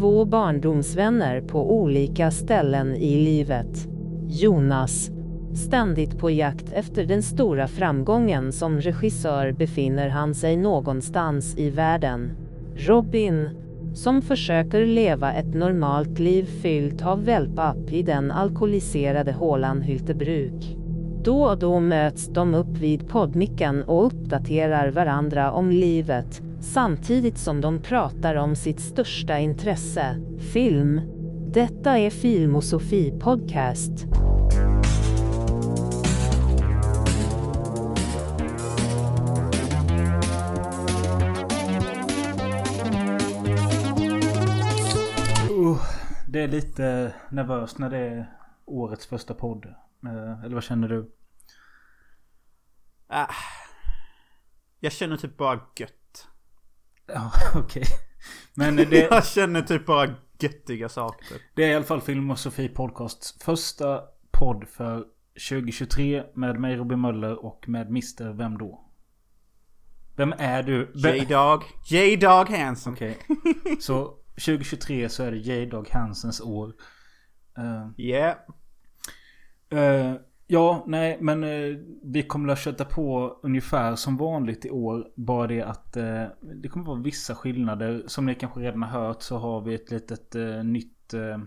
två barndomsvänner på olika ställen i livet. Jonas, ständigt på jakt efter den stora framgången som regissör befinner han sig någonstans i världen. Robin, som försöker leva ett normalt liv fyllt av wellpapp i den alkoholiserade hålan Hyltebruk. Då och då möts de upp vid poddmicken och uppdaterar varandra om livet, samtidigt som de pratar om sitt största intresse, film. Detta är Filmosofi Podcast. Uh, det är lite nervöst när det är årets första podd. Eh, Eller vad känner du? Äh, jag känner typ bara gött. Ja, okej. Men det, Jag känner typ bara göttiga saker. det är i alla fall Film och Sofie Podcasts första podd för 2023 med mig Robin Möller och med Mr. Vem då? Vem är du? J-Dog. J-Dog Hansen. Okej. Så 2023 så är det J-Dog Hansens år. Eh, Yeah. Eh, ja, nej, men eh, vi kommer att köta på ungefär som vanligt i år. Bara det att eh, det kommer vara vissa skillnader. Som ni kanske redan har hört så har vi ett litet eh, nytt... Eh,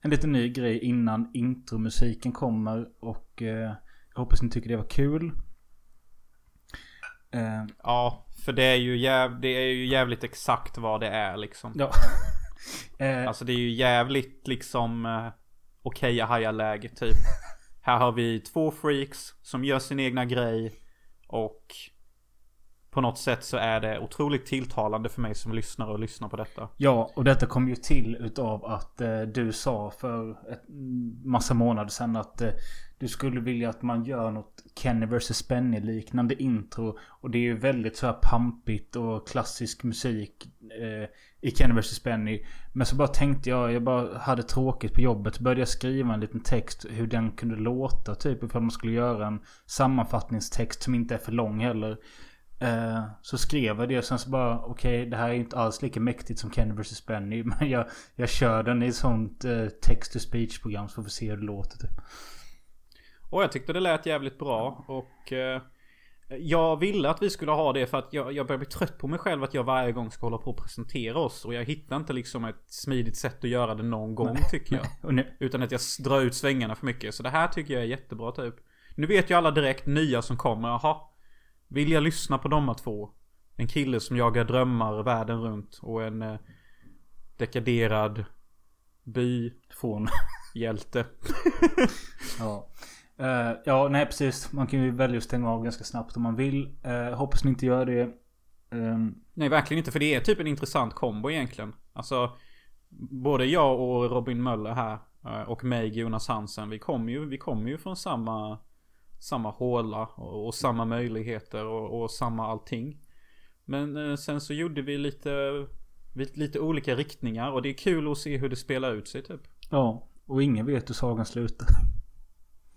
en liten ny grej innan intromusiken kommer. Och eh, jag hoppas ni tycker det var kul. Eh, Ja, för det är, ju jäv, det är ju jävligt exakt vad det är liksom. ja. Alltså det är ju jävligt liksom eh, okej haja läge typ. Här har vi två freaks som gör sin egna grej. Och på något sätt så är det otroligt tilltalande för mig som lyssnare och lyssnar på detta. Ja, och detta kom ju till utav att eh, du sa för ett massa månader sedan att eh, du skulle vilja att man gör något Kenny vs Benny liknande intro. Och det är ju väldigt så här pampigt och klassisk musik eh, i Kenny vs Benny. Men så bara tänkte jag, jag bara hade tråkigt på jobbet. Började jag skriva en liten text hur den kunde låta typ ifall man skulle göra en sammanfattningstext som inte är för lång heller. Eh, så skrev jag det och sen så bara okej det här är inte alls lika mäktigt som Kenny vs Benny. Men jag, jag kör den i ett sånt eh, text to speech program så får vi se hur det låter typ. Och jag tyckte det lät jävligt bra och eh, jag ville att vi skulle ha det för att jag, jag börjar bli trött på mig själv att jag varje gång ska hålla på och presentera oss. Och jag hittar inte liksom ett smidigt sätt att göra det någon gång tycker jag. Nu, Utan att jag drar ut svängarna för mycket. Så det här tycker jag är jättebra typ. Nu vet ju alla direkt nya som kommer. Jaha. Vill jag lyssna på de här två? En kille som jagar drömmar världen runt och en eh, dekaderad byhjälte. från... ja. Eh, ja, nej precis. Man kan ju välja att stänga av ganska snabbt om man vill. Uh, hoppas ni inte gör det. Ehm, Nej, verkligen inte. För det är typ en intressant kombo egentligen. Alltså, både jag och Robin Möller här eh, och mig, Jonas Hansen, vi kommer ju, vi kommer ju från samma, samma håla och, och samma möjligheter och, och samma allting. Men sen så gjorde vi lite, lite olika riktningar och det är kul att se hur det spelar ut sig typ. ja, och ingen vet hur sagan slutar.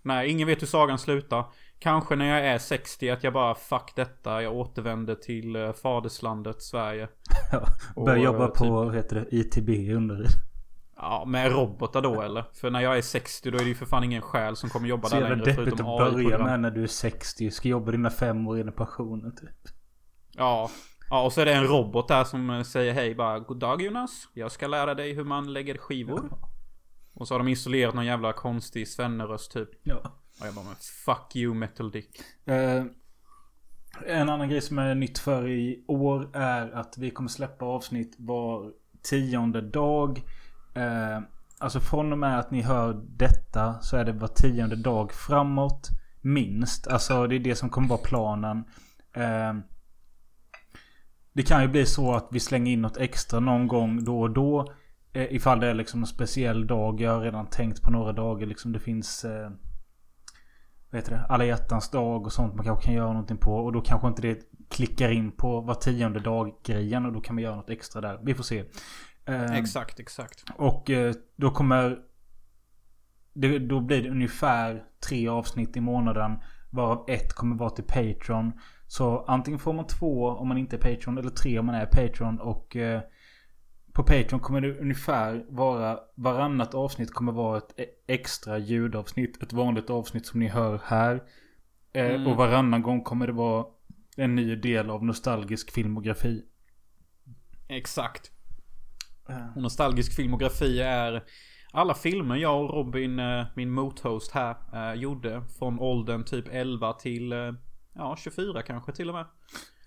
Nej, ingen vet hur sagan slutar. Kanske när jag är 60 att jag bara fuck detta, jag återvänder till eh, faderslandet Sverige. ja, börjar jobba eh, på, vad heter det, ITB under. Ja, med robotar då eller? För när jag är 60 då är det ju för fan ingen själ som kommer jobba Så där jävla längre deppigt förutom att börja med när du är 60. Ska jobba dina fem år innan pensionen typ. Ja. Ja, och så är det en robot där som eh, säger hej bara God dag Jonas. Jag ska lära dig hur man lägger skivor. Och så har de installerat någon jävla konstig svenneröst typ. Ja. Och jag bara men fuck you metal dick. Eh, en annan grej som är nytt för i år är att vi kommer släppa avsnitt var tionde dag. Eh, alltså från och med att ni hör detta så är det var tionde dag framåt. Minst. Alltså det är det som kommer vara planen. Eh, det kan ju bli så att vi slänger in något extra någon gång då och då. Eh, ifall det är liksom en speciell dag. Jag har redan tänkt på några dagar. Liksom det finns... Eh, vad heter det? Alla hjärtans dag och sånt man kanske kan göra någonting på. Och då kanske inte det klickar in på var tionde dag grejen. Och då kan man göra något extra där. Vi får se. Eh, Exakt, exakt. och eh, då kommer... Det, då blir det ungefär tre avsnitt i månaden. Varav ett kommer vara till Patreon. Så antingen får man två om man inte är Patreon. Eller tre om man är Patreon. Och... Eh, på Patreon kommer det ungefär vara varannat avsnitt kommer vara ett e- extra ljudavsnitt. Ett vanligt avsnitt som ni hör här. Eh, Mm. Och varannan gång kommer det vara en ny del av nostalgisk filmografi. Exakt. Eh, Och nostalgisk filmografi är alla filmer jag och Robin, eh, min mothost här, gjorde. Från åldern typ 11 till, ja 24 kanske till och med.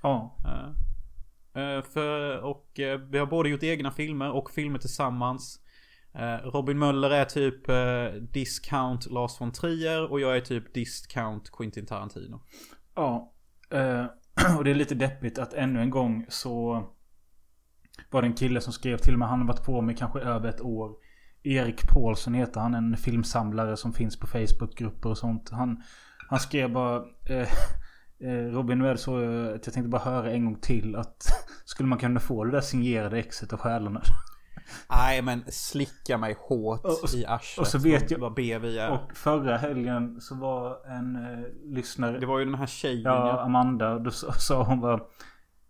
Ja. Eh, för, och eh, vi har både gjort egna filmer och filmer tillsammans. Eh, Robin Möller är typ discount Lars von Trier och jag är typ discount Quentin Tarantino. Ja. Och det är lite deppigt att ännu en gång så var det en kille som skrev till mig. Han har varit på mig kanske över ett år. Erik Paulsson heter han. En filmsamlare som finns på Facebookgrupper och sånt. Han, han skrev bara eh, Robin, nu är det så eh, att jag tänkte bara höra en gång till att skulle man kunna få det där signerade exet av själarna? Nej men slicka mig hårt Och- i arslet. och så vet jag- Vad B vi är. Och förra helgen så var en eh, lyssnare Det var ju den här tjejen Ja. Amanda. Då sa sa hon bara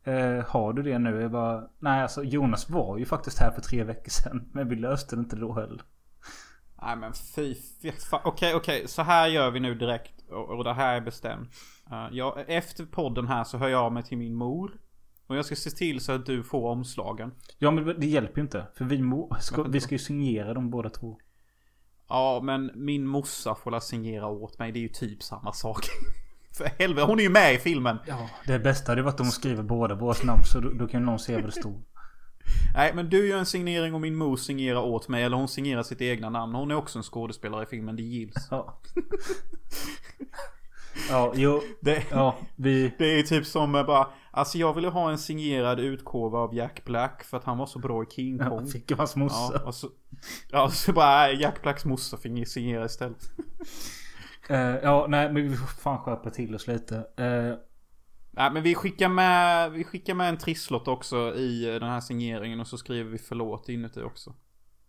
eh, Har du det nu? Jag bara Nej alltså Jonas var ju faktiskt här för tre veckor sedan. Men vi löste det inte då heller. Nej men fy, fy fa- Okej okej, så här gör vi nu direkt. Och, och det här är bestämt. Uh, jag, efter podden här så hör jag av mig till min mor. Och jag ska se till så att du får omslagen. Ja men det hjälper ju inte. För vi, må, ska, vi ska ju signera dem båda två. Ja men min morsa får la signera åt mig. Det är ju typ samma sak. För helvete, hon är ju med i filmen. Ja. Det bästa hade varit om hon skriver båda våra namn. Så då, då kan någon se vad det står. Nej men du gör en signering och min mor signerar åt mig. Eller hon signerar sitt egna namn. Hon är också en skådespelare i filmen. Det gills. Ja. Ja, jo. Det, Ja, vi... Det är typ som bara Alltså jag ville ha en signerad utgåva av Jack Black för att han var så bra i King Kong. Ja, fick hans morsa. Ja, och så, ja, så bara Jack Blacks morsa fick signera istället. Eh, ja, nej men vi får fan skärpa till oss lite. Eh, Nej men vi skickar med, vi skickar med en trisslott också i den här signeringen och så skriver vi förlåt inuti också.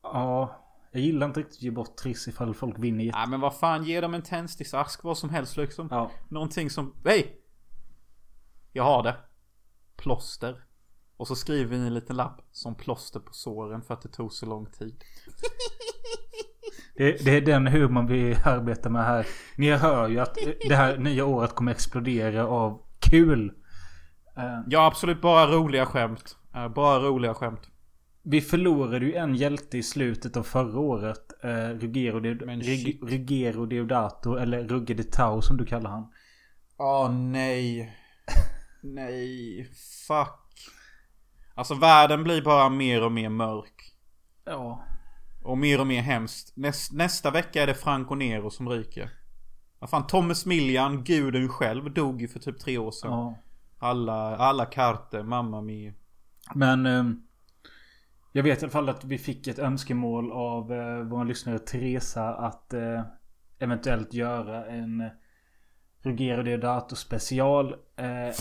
ja. Jag gillar inte riktigt att ge bort Triss ifall folk vinner jätte... Nej men vad fan, ge dem en tändsticksask, vad som helst liksom. Ja. Någonting som, hej! Jag har det. Plåster. Och så skriver vi en liten lapp som plåster på såren för att det tog så lång tid. Det, det är den humorn vi arbetar med här. Ni hör ju att det här nya året kommer explodera av kul. Ja absolut, bara roliga skämt. Eh, Bara roliga skämt. Vi förlorade ju en hjälte i slutet av förra året. Eh, Ruggero, de, Men Rug- shit. Ruggero Deodato, eller Rugge de Tau som du kallar han. Åh nej. nej. Fuck. Alltså världen blir bara mer och mer mörk. Ja. Och mer och mer hemskt. Näs, nästa vecka är det Franco Nero som ryker. Vad fan, Thomas Millian, guden själv, dog ju för typ tre år sedan. ja. Alla, alla kartor, mamma mia. Men eh, jag vet i alla fall att vi fick ett önskemål av eh, vår lyssnare Teresa att eh, eventuellt göra en Rugero Ruggero Deodato special. Eh,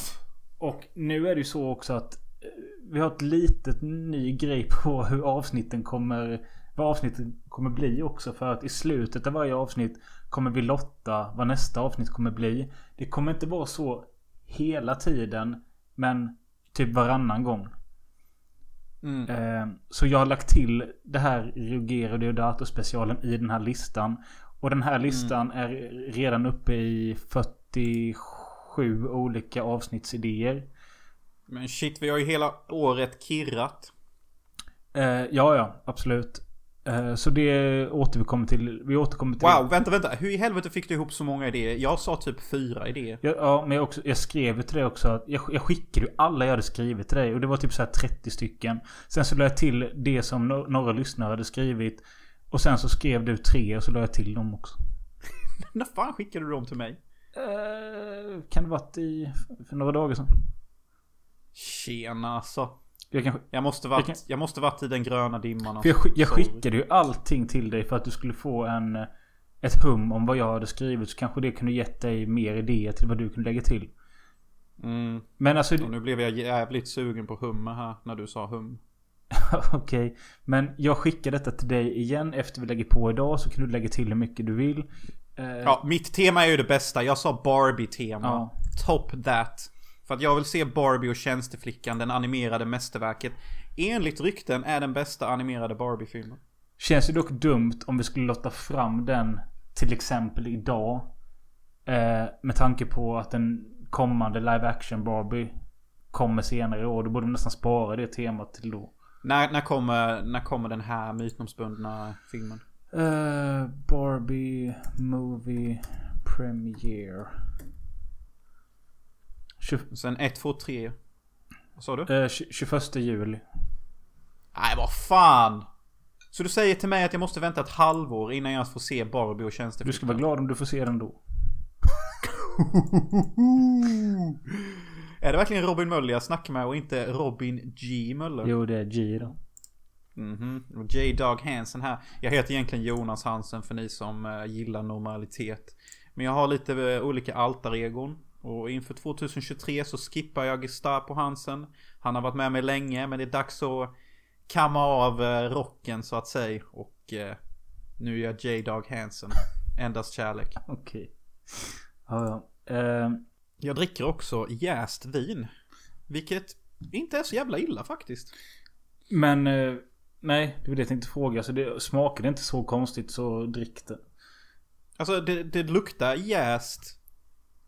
och nu är det ju så också att eh, vi har ett litet ny grej på hur avsnitten kommer vad avsnitten kommer bli också. För att i slutet av varje avsnitt kommer vi lotta vad nästa avsnitt kommer bli. Det kommer inte vara så hela tiden. Men typ varannan gång. Mm. Eh, så jag har lagt till det här Ruggero Deodato specialen i den här listan. Och den här listan är redan uppe i 47 olika avsnittsidéer. Men shit, vi har ju hela året kirrat. Eh, ja, ja, absolut. Eh, så det återkommer till. Vi återkommer till. Wow, vänta, vänta. Hur i helvete fick du ihop så många idéer? Jag sa typ fyra idéer. Ja, ja, men jag, också, jag skrev till dig också att jag, jag skickade ju alla jag hade skrivit till dig. Och det var typ så här 30 stycken. Sen så la jag till det som några lyssnare hade skrivit. Och sen så skrev du tre och så la jag till dem också. När fan skickade du dem till mig? Eh, kan det varit i för några dagar sedan? Tjena alltså. Jag, kanske, Jag måste varit, Jag jag, kan- måste varit i den gröna dimman för jag, jag skickade ju allting till dig för att du skulle få en ett hum om vad jag hade skrivit. Så kanske det kunde gett dig mer idéer till vad du kunde lägga till. Mm. Men alltså, Och nu blev jag jävligt sugen på hummer här när du sa hum. okej. Men jag skickar detta till dig igen efter vi lägger på idag. Så kan du lägga till hur mycket du vill. Eh, Ja, mitt tema är ju det bästa. Jag sa Barbie-tema. Ja. Top that. För att jag vill se Barbie och tjänsteflickan, den animerade mästerverket. enligt rykten är den bästa animerade Barbie-filmen. Känns ju dock dumt om vi skulle låta fram den till exempel idag. Eh, med tanke på att den kommande live action Barbie kommer senare i år. Då borde de nästan spara det temat till då. När, när, kommer, när kommer den här mytomspunna filmen? Eh, Barbie Movie Premiere. 20, Sen 1, 2, 3. Vad sa du? eh, 20 21 juli. Nej vad fan! Så du säger till mig att jag måste vänta ett halvår innan jag får se Barbie och tjänstefilmen? Du ska vara glad om du får se den då. Är det verkligen Robin Möller jag snackar med och inte Robin G Möller? Jo, det är G då. Mhm. Och J Dog Hansen här. Jag heter egentligen Jonas Hansen för ni som eh, gillar normalitet. Men jag har lite eh, olika altaregon. Och inför 2023 så skippar jag Gestapo Hansen. Han har varit med mig länge men det är dags att kamma av eh, rocken så att säga. Och eh, nu är jag J Dog Hansen. Endast kärlek. Okej. Ja, ja. Eh, Jag dricker också jäst vin. Vilket inte är så jävla illa faktiskt. men eh, nej, det var det jag tänkte fråga. Så det smakar det inte så konstigt så drick det. Alltså det, det luktar jäst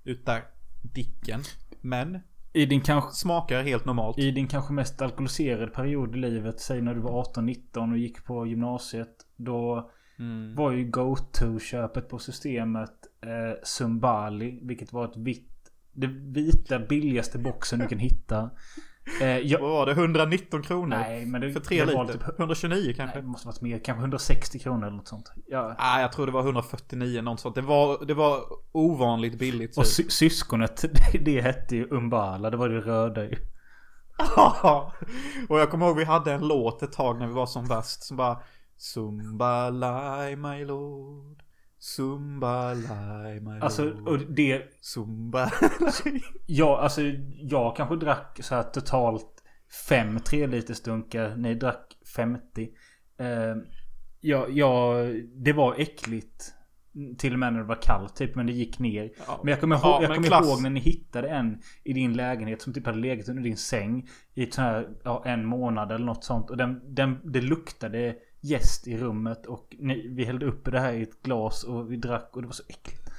utav dicken. Men I din kanske smakar helt normalt. I din kanske mest alkoholiserade period i livet, säg när du var 18-19 och gick på gymnasiet. Då Mm. var ju go-to-köpet på systemet eh, Zumbali. Vilket var ett vitt, det vita billigaste boxen du kan hitta. Eh, jag, Vad var det? 119 kronor? nej, men det, För tre det var liter? typ- 129 kanske? Nej, det måste varit mer. Kanske 160 kronor eller något sånt. Ja. Ah, jag tror det var 149 något sånt. Det var, det var ovanligt billigt. Och typ. sy- syskonet, det, det hette ju Umbala. Det var det röda ju. och jag kommer ihåg vi hade en låt ett tag när vi var som bäst. Som bara Zumbalai my lord. Zumbalai my. Alltså, och det... Zumbalai. Ja, alltså jag kanske drack så här totalt fem 3 liters dunkar. Ni drack 50. Eh, ja, ja, det var äckligt. Till och med när det var kallt typ, men det gick ner. Ja. Men jag kommer, ihåg, Ja, jag kommer klass. ihåg när ni hittade en i din lägenhet som typ hade legat under din säng. I så här, ja, en månad eller något sånt. Och den, den, det luktade gäst i rummet. Och ni, vi hällde upp det här i ett glas och vi drack och det var så äckligt.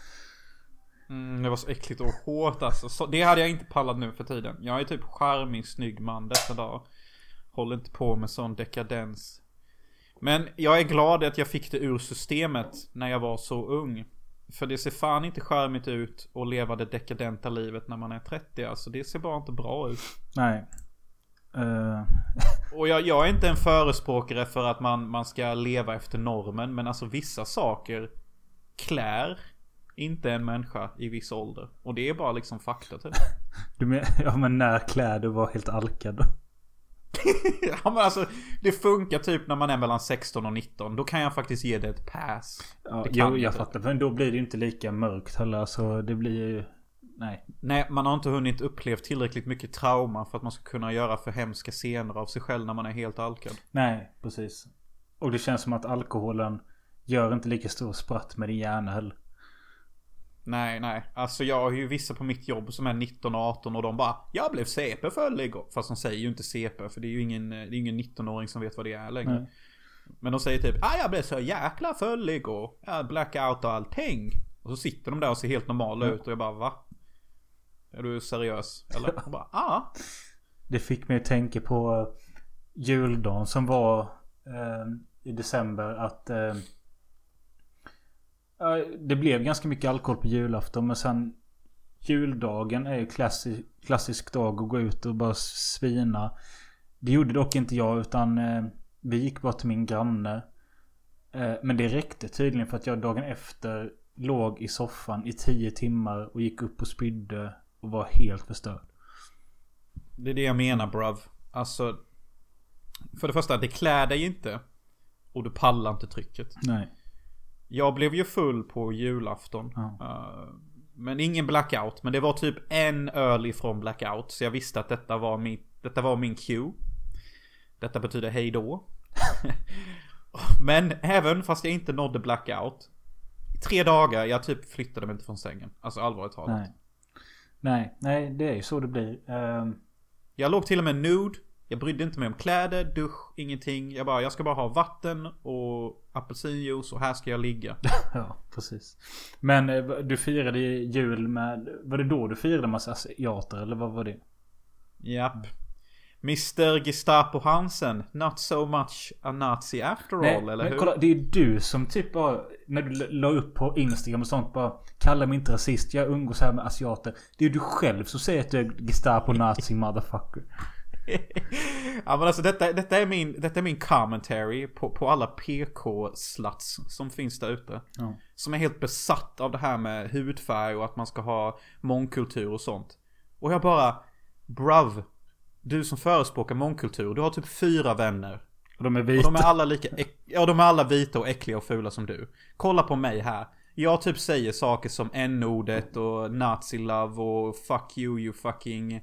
Mm, det var så äckligt och hårt alltså. Så, det hade jag inte pallat nu för tiden. Jag är typ charmig, snygg man dessa dagar. Håller inte på med sån dekadens. Men jag är glad att jag fick det ur systemet när jag var så ung. För det ser fan inte charmigt ut att leva det dekadenta livet när man är 30. Alltså det ser bara inte bra ut. Nej. Eh, Och jag, jag är inte en förespråkare för att man, man ska leva efter normen. Men alltså vissa saker klär inte en människa i viss ålder. Och det är bara liksom fakta typ. du men, ja men när kläder var helt alkad. ja men alltså det funkar typ när man är mellan 16 och 19. Då kan jag faktiskt ge det ett pass. Ja, Det jo, jag jag fattar. Men då blir det ju inte lika mörkt heller. Så det blir ju... Nej. Nej, man har inte hunnit upplevt tillräckligt mycket trauma för att man ska kunna göra för hemska scener av sig själv när man är helt alkad. Nej, precis. Och det känns som att alkoholen gör inte lika stor spratt med din hjärna heller. Nej, nej. Alltså jag har ju vissa på mitt jobb som är 19 och 18 och de bara Jag blev CP full igår. Fast de säger ju inte CP för det är ju ingen, det är ingen 19-åring som vet vad det är längre. Nej. Men de säger typ ah, jag blev så jäkla full igår. Jag blackout och allting. Och så sitter de där och ser helt normala ut och jag bara va? Är du seriös? Eller? Och bara ah. Det fick mig att tänka på juldagen som var eh, i december. Att eh, ja, det blev ganska mycket alkohol på julafton. Men sen juldagen är ju klassisk, klassisk dag att gå ut och bara svina. Det gjorde dock inte jag utan eh, vi gick bara till min granne. Eh, men det räckte tydligen för att jag dagen efter låg i soffan i tio timmar och gick upp och spydde och var helt förstörd. Det är det jag menar bruv. Alltså. För det första, det klär dig inte. Och du pallar inte trycket. Nej. Jag blev ju full på julafton. Ja. Eh, men ingen blackout. Men det var typ en öl ifrån blackout. Så jag visste att detta var min, detta var min cue. Detta betyder hej då. men även fast jag inte nådde blackout. I tre dagar, jag typ flyttade mig inte från sängen. Alltså allvarligt talat. Nej. Nej, nej, det är ju så det blir. Ehm, Jag låg till och med nude Jag brydde inte mig om kläder, dusch, ingenting. Jag bara, jag ska bara ha vatten och apelsinjuice och här ska jag ligga. Ja, precis. Men eh, du firade jul med... Var det då du firade massa asiater eller vad var det? Japp. Mr Gestapo Hansen, not so much a nazi after all, eller men hur? kolla, det är du som typ bara... När du la upp på Instagram och sånt bara... Kalla mig inte rasist, jag umgås här med asiater. Det är du själv som säger att du är Gestapo nazi motherfucker. ja men alltså detta, detta, är min, detta är min commentary på, på alla PK-sluts som finns där ute. Ja. Som är helt besatt av det här med hudfärg och att man ska ha mångkultur och sånt. Och jag bara, bruv. Du som förespråkar mångkultur, du har typ fyra vänner. Och de är Och vita. de är alla lika, ja de är alla vita och äckliga och fula som du. Kolla på mig här. Jag typ säger saker som n-ordet och nazi-love och fuck you you fucking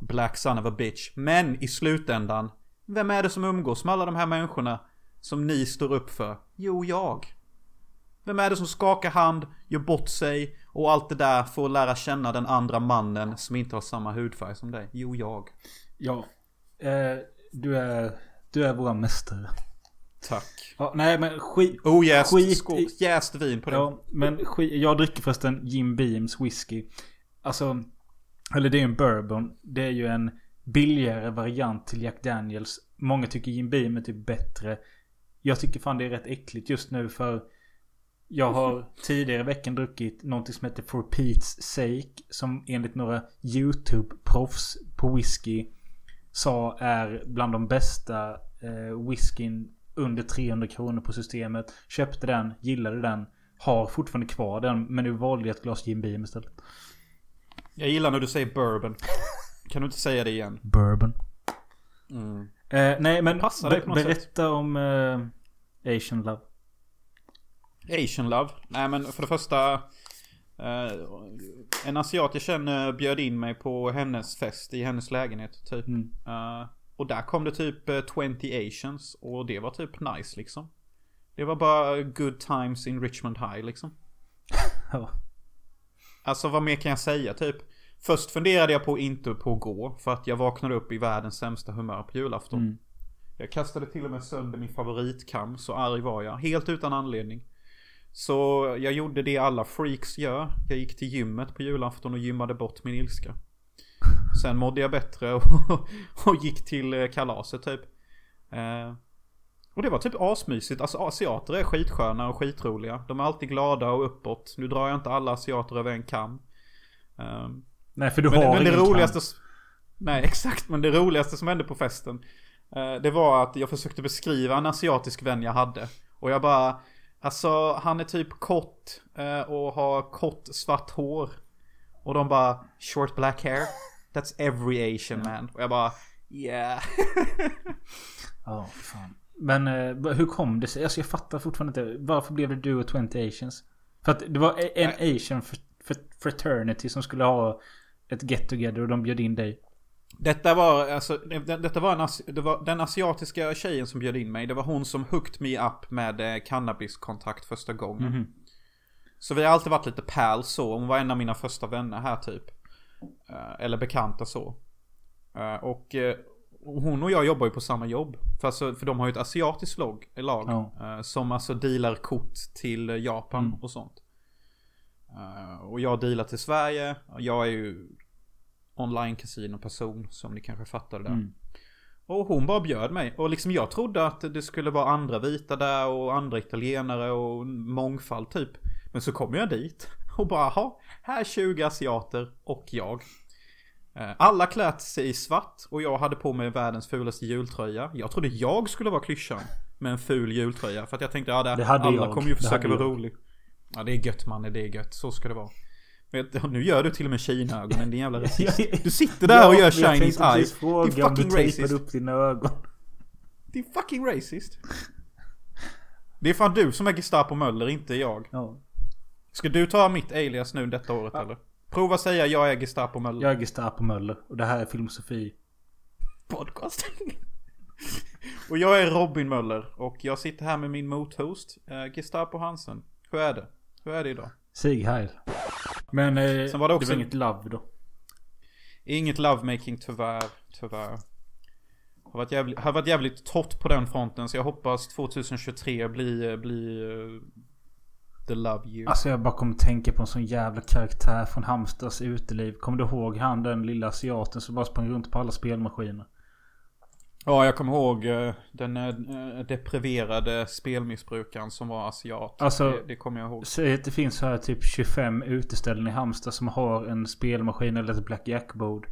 black son of a bitch. Men i slutändan, vem är det som umgås med alla de här människorna som ni står upp för? Jo, jag. Vem är det som skakar hand, gör bort sig och allt det där för att lära känna den andra mannen som inte har samma hudfärg som dig? Jo, jag. Ja. Eh, du är... Du är våra mästare. Tack. Ja, nej men skit... Ojäst, Skit skål, i- jäst vin på det. Ja, men skit, jag dricker förresten Jim Beams whisky. Alltså, eller det är en bourbon. Det är ju en billigare variant till Jack Daniels. Många tycker Jim Beam är typ bättre. Jag tycker fan det är rätt äckligt just nu för jag har tidigare i veckan druckit någonting som heter For Pete's Sake. Som enligt några YouTube-proffs på whisky sa är bland de bästa eh, whiskyn under 300 kronor på systemet. Köpte den, gillade den. Har fortfarande kvar den men nu valde jag ett glas Jim Beam istället. Jag gillar när du säger bourbon. Kan du inte säga det igen? Bourbon. Mm. Eh, nej men be- berätta om eh, Asian Love. Asian love. Nej men för det första. Eh, en asiat jag känner bjöd in mig på hennes fest i hennes lägenhet typ. Mm. Eh, och där kom det typ eh, 20 asians. Och det var typ nice liksom. Det var bara good times in Richmond High liksom. Alltså vad mer kan jag säga typ? Först funderade jag på inte på att gå. För att jag vaknade upp i världens sämsta humör på julafton. Mm. Jag kastade till och med sönder min favoritkam. Så arg var jag. Helt utan anledning. Så jag gjorde det alla freaks gör. Jag gick till gymmet på julafton och gymmade bort min ilska. Sen mådde jag bättre och, och gick till eh, kalaset typ. Eh, och det var typ asmysigt. Alltså asiater är skitsköna och skitroliga. De är alltid glada och uppåt. Nu drar jag inte alla asiater över en kam. Eh, Nej för du men, har men det ingen roligaste... kamp. s- Nej exakt, men det roligaste som hände på festen. eh, Det var att jag försökte beskriva en asiatisk vän jag hade. Och jag bara... Alltså han är typ kort eh, och har kort svart hår. Och de bara short black hair. That's every asian man. Och jag bara yeah. Ja, fan. Men eh, hur kom det sig? Alltså jag fattar fortfarande inte. Varför blev det du och 20 Asians? För att det var en Asian fr- fr- fraternity som skulle ha ett get together och de bjöd in dig. Detta var, alltså, det, detta var, en, det var den asiatiska tjejen som bjöd in mig. Det var hon som hooked me up med eh, cannabiskontakt första gången. Mhm. Så vi har alltid varit lite pals så. Hon var en av mina första vänner här typ. Eh, Eller bekanta så. Eh, Och eh, hon och jag jobbar ju på samma jobb. För, alltså, för de har ju ett asiatiskt lag, lag eh, Som alltså dealar kort till Japan Mm. och sånt. Och jag dealar till Sverige. Jag är ju online person som ni kanske fattade där. Mm. Och hon bara bjöd mig. Och liksom jag trodde att det skulle vara andra vita där och andra italienare och mångfald typ. Men så kom jag dit och bara, ha här är 20 asiater och jag. Eh, Alla klätt sig i svart och jag hade på mig världens fulaste jultröja. Jag trodde jag skulle vara klyschan med en ful jultröja. För att jag tänkte, ja det, Det hade alla jag. kommer ju försöka vara jag. rolig. Ja det är gött man, det är gött. Så ska det vara. Vet, nu gör du till och med Kina-ögonen, din jävla rasist. Du sitter där och gör Chinese eyes. Det fråga är om du fucking racist. upp dina ögon. Det är fucking racist. Det är fan du som är Gestapo Möller, inte jag. Ja. Ska du ta mitt alias nu detta året eller? Prova säga jag är Gestapo Möller. Jag är Gestapo Möller och det här är Filmosofi. Podcast. och jag är Robin Möller och jag sitter här med min mothost, eh, Gestapo Hansen. Hur är det? Hur är det idag? Sig Heil. Men eh, Sen var det också- det var inget love då. Inget lovemaking tyvärr, tyvärr. har varit jävligt, har varit jävligt torrt på den fronten. Så jag hoppas 2023 blir, blir uh, the love year. Alltså jag bara kommer tänka på en sån jävla karaktär från Halmstads uteliv. Kommer du ihåg han den lilla asiaten som bara sprang runt på alla spelmaskiner? Ja, jag kommer ihåg uh, den uh, depriverade spelmissbrukaren som var asiat. Alltså, det, det kommer jag ihåg. Säg att det finns här typ 25 uteställen i Halmstad som har en spelmaskin eller ett Black Jack-bord.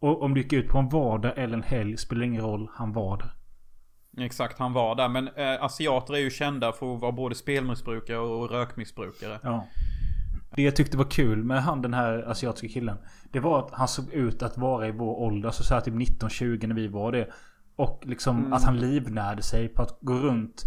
Och om du gick ut på en vardag eller en helg spelar ingen roll. Han var där. Exakt, han var där. Men eh, asiater är ju kända för att vara både spelmissbrukare och rökmissbrukare. Ja. Det jag tyckte var kul med han den här asiatiska killen. Det var att han såg ut att vara i vår ålder. Så, så här typ 19-20 när vi var det. Och liksom mm. att han livnärde sig på att gå runt.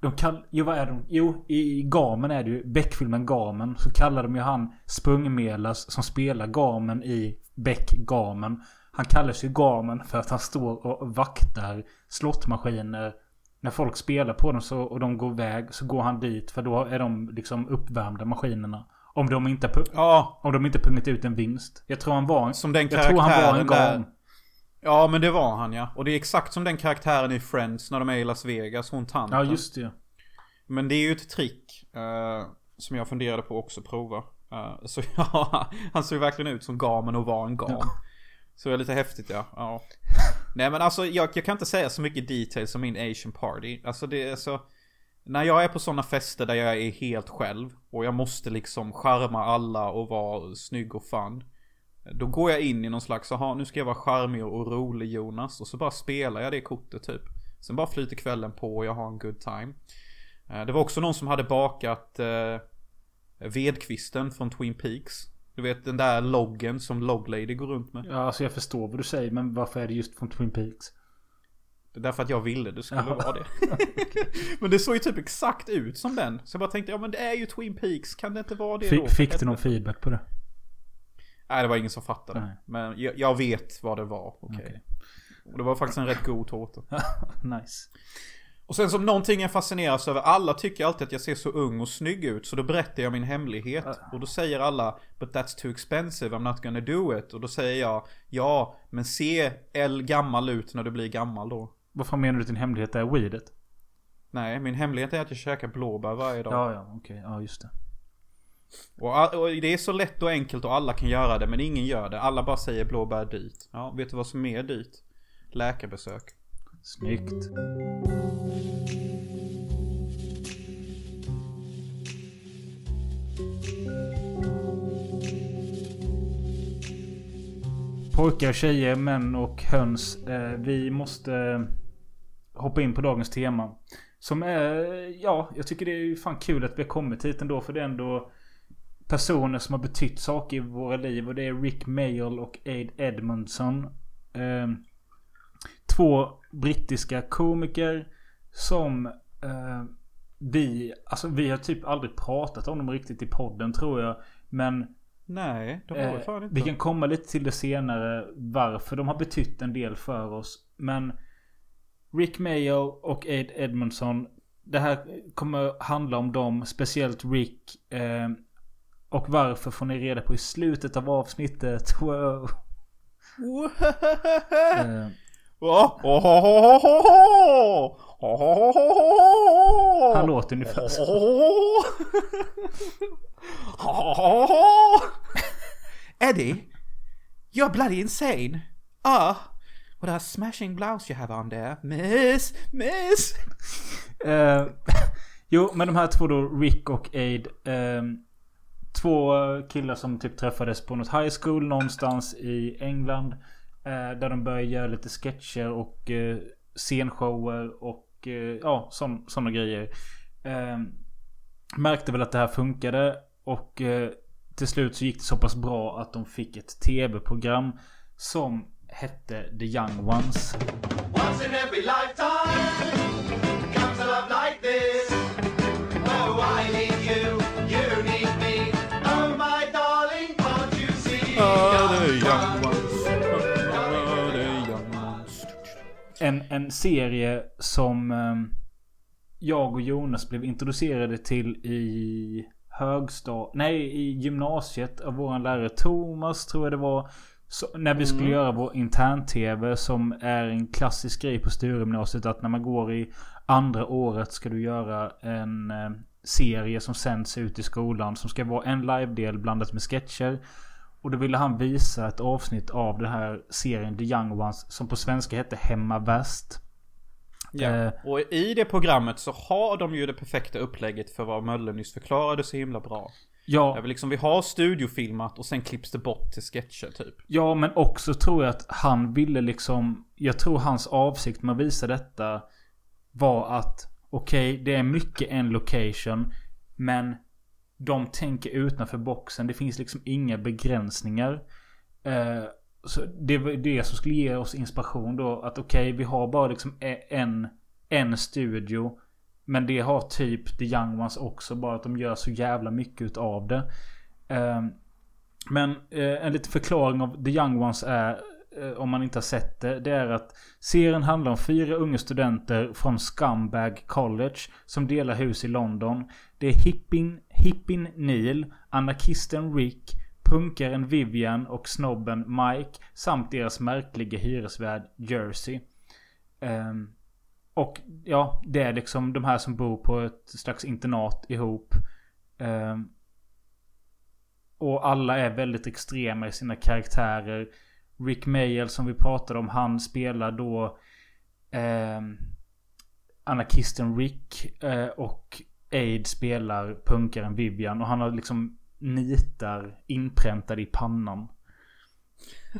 De kall... Jo vad är de? Jo i Gamen är det ju. Beck-filmen Gamen. Så kallar de ju han Spungmelas som spelar Gamen i Beck Gamen. Han kallas ju Gamen för att han står och vaktar slottmaskiner. När folk spelar på dem så, och de går iväg så går han dit för då är de liksom uppvärmda maskinerna. Om de inte, ja. om de inte pungat ut en vinst. Jag tror han var en... Som den jag tror han var en gam. Ja men det var han ja. Och det är exakt som den karaktären i Friends när de är i Las Vegas. Hon tanten. Ja just det. Men det är ju ett trick. Uh, som jag funderade på också prova. Uh, så ja, han såg verkligen ut som gamen och var en gam. Ja. Så det är lite häftigt ja. ja. Nej men alltså jag, jag, kan inte säga så mycket details om min Asian party. Alltså det är så... När jag är på sådana fester där jag är helt själv och jag måste liksom charma alla och vara snygg och fun. Då går jag in i någon slags, jaha nu ska jag vara charmig och rolig Jonas. Och så bara spelar jag det kortet typ. Sen bara flyter kvällen på och jag har en good time. Eh, det var också någon som hade bakat eh, vedkvisten från Twin Peaks. Du vet den där loggen som Loglady går runt med. Ja, alltså jag förstår vad du säger. Men varför är det just från Twin Peaks? Det är därför att jag ville det skulle Jaha. vara det. men det såg ju typ exakt ut som den. Så jag bara tänkte, ja men det är ju Twin Peaks. Kan det inte vara det F då? Fick du någon feedback på det? Nej, det var ingen som fattade. Nej. Men jag, jag, vet vad det var. Okej. Okay. Okay. Och det var faktiskt en rätt god tårta. nice. Och sen som någonting jag fascineras över, alla tycker alltid att jag ser så ung och snygg ut. Så då berättar jag min hemlighet. Och då säger alla, but that's too expensive, I'm not gonna do it. Och då säger jag, ja, men se L gammal ut när du blir gammal då. Vad fan menar du din hemlighet är weedet? Nej, min hemlighet är att jag käkar blåbär varje dag. Ja, ja, okej. Okay. Ja, just det. Och, och, det är så lätt och enkelt och alla kan göra det, men ingen gör det. Alla bara säger blåbär är dyrt. Ja, vet du vad som är dyrt? Läkarbesök. Snyggt. Pojkar, tjejer, män och höns. Eh, vi måste eh, hoppa in på dagens tema. Som är, ja, jag tycker det är fan kul att vi har kommit hit ändå. För det är ändå personer som har betytt saker i våra liv. Och det är Rick Mayall och Aid Edmondson. Eh, två brittiska komiker som eh, vi, alltså vi har typ aldrig pratat om dem riktigt i podden tror jag. Men Nej, de har eh, fan inte. Vi kan komma lite till det senare varför de har betytt en del för oss. Men Rick Mayo och Aid Edmondson. Det här kommer handla om dem, speciellt Rick. Eh, och varför får ni reda på i slutet av avsnittet. Wow. eh, han låter ungefär så. Eddie, you're bloody insane. Ah, what a smashing blouse you have on there. Miss, miss. Uh, jo, men de här två då, Rick och Aid. Uh, två killar som typ träffades på något high school någonstans i England. Eh, där de började göra lite sketcher och eh, scenshower och eh, ja, sådana grejer. Eh, märkte väl att det här funkade och eh, till slut så gick det så pass bra att de fick ett tv-program som hette The Young Ones. Once en, serie som eh, jag och Jonas blev introducerade till i högstad... Nej, i gymnasiet av våran lärare Thomas tror jag det var. Så när vi skulle Mm. göra vår intern-tv som är en klassisk grej på Sturemgymnasiet. Att när man går i andra året ska du göra en eh, serie som sänds ut i skolan. Som ska vara en live-del blandat med sketcher. Och då ville han visa ett avsnitt av den här serien The Young Ones. Som på svenska hette Hemma Väst. Ja. Eh. Och i det programmet så har de ju det perfekta upplägget för vad Mölle nyss förklarade så himla bra. Ja, Där vi liksom, vi har studiofilmat och sen klipps det bort till sketcher typ. Ja, men också tror jag att han ville liksom... Jag tror hans avsikt med att visa detta var att okej, det är mycket en location. Men de tänker utanför boxen. Det finns liksom inga begränsningar. Eh, så det var det som skulle ge oss inspiration då. Att okej, vi har bara liksom e- en, en studio. Men det har typ The Young Ones också. Bara att de gör så jävla mycket utav det. Eh, men eh, en liten förklaring av The Young Ones är, Eh, om man inte har sett det, det är att serien handlar om fyra unga studenter från Scumbag College som delar hus i London. Det är hippin, hippin Neil, anarkisten Rick, punkaren Vivian och snobben Mike samt deras märkliga hyresvärd Jersey. Um, och ja, det är liksom de här som bor på ett slags internat ihop. Um, och alla är väldigt extrema i sina karaktärer. Rick Mayall som vi pratade om, han spelar då eh, anarkisten Rick. Eh, och Aid spelar punkaren Vivian. Och han har liksom nitar inpräntade i pannan.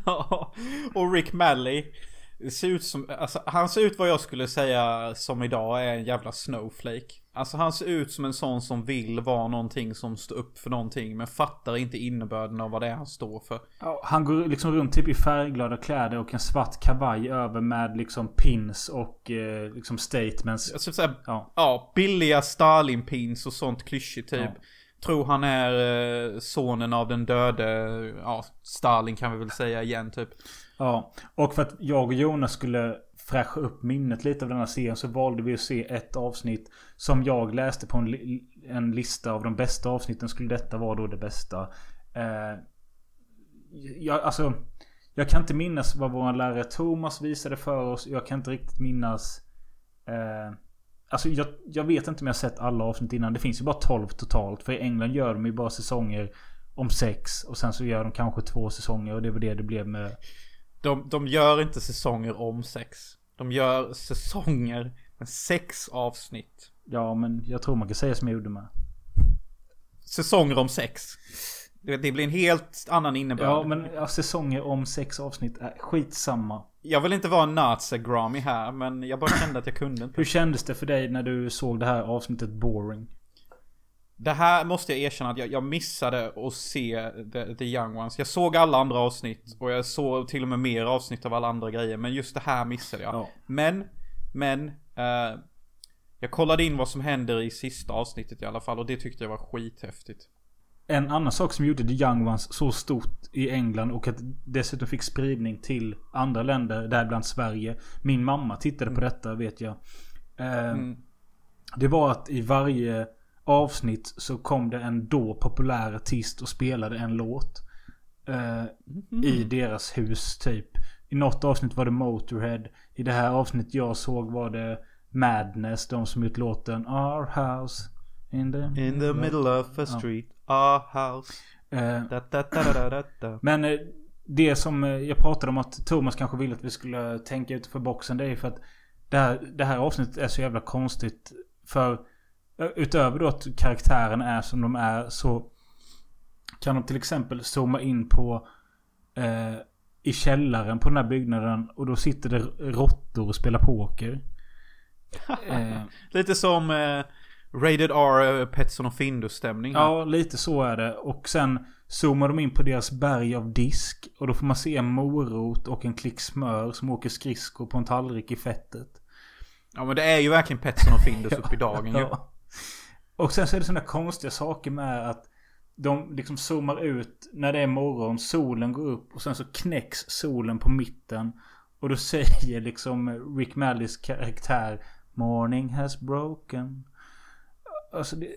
Ja, och Rick Malley. Det ser ut som, alltså han ser ut vad jag skulle säga som idag är en jävla snowflake. Alltså han ser ut som en sån som vill vara någonting som står upp för någonting men fattar inte innebörden av vad det är han står för. Han går liksom runt typ i färgglada kläder och en svart kavaj över med liksom pins och eh, liksom statements. Alltså såhär, Ja. ja, billiga Stalin-pins och sånt klyschigt typ. Ja. Tror han är eh, sonen av den döde, ja, Stalin kan vi väl säga igen typ. Ja, och för att jag och Jonas skulle fräscha upp minnet lite av denna serien så valde vi att se ett avsnitt som jag läste på en, li- en lista av de bästa avsnitten. Skulle detta vara då det bästa? Eh, jag, alltså, jag kan inte minnas vad vår lärare Thomas visade för oss. Jag kan inte riktigt minnas... Eh, alltså jag, jag vet inte om jag sett alla avsnitt innan. Det finns ju bara 12 totalt. För i England gör de ju bara säsonger om sex. Och sen så gör de kanske två säsonger. Och det var det det blev med de, de gör inte säsonger om sex. De gör säsonger med sex avsnitt. Ja, men jag tror man kan säga som jag gjorde med. Säsonger om sex. Det, det blir en helt annan innebörd. Ja, men ja, säsonger om sex avsnitt är skitsamma. Jag vill inte vara en nazi-grami här, men jag bara kände att jag kunde inte. Hur kändes det för dig när du såg det här avsnittet boring? Det här måste jag erkänna att jag, jag missade att se the, the Young Ones. Jag såg alla andra avsnitt och jag såg till och med mer avsnitt av alla andra grejer. Men just det här missade jag. Ja. Men, men. eh, jag kollade in vad som händer i sista avsnittet i alla fall och det tyckte jag var skithäftigt. En annan sak som gjorde The Young Ones så stort i England och att dessutom fick spridning till andra länder, däribland Sverige. Min mamma tittade på detta vet jag. Eh, Mm. Det var att i varje avsnitt så kom det en då populär artist och spelade en låt. Eh, I deras hus typ. I något avsnitt var det Motorhead. I det här avsnittet jag såg var det Madness. De som gjort låten Our House. In the, In the middle of a street, our house. Eh, Da, da, da, men eh, det som eh, jag pratade om att Thomas kanske ville att vi skulle tänka utanför boxen. Det är för att det här, det här avsnittet är så jävla konstigt. För utöver då att karaktärerna är som de är så kan de till exempel zooma in på eh, i källaren på den här byggnaden och då sitter det råttor och spelar poker. Eh, Lite som eh, Rated R eh, Petson och Findus stämning. Ja, lite så är det. Och sen zoomar de in på deras berg av disk. Och då får man se en morot och en klick smör som åker skridskor på en tallrik i fettet. ja men det är ju verkligen Petson och Findus upp i dagen ju. Och sen så är det sådana konstiga saker med att de liksom zoomar ut när det är morgon. Solen går upp och sen så knäcks solen på mitten. Och då säger liksom Rick Malleys karaktär Morning has broken. Alltså det,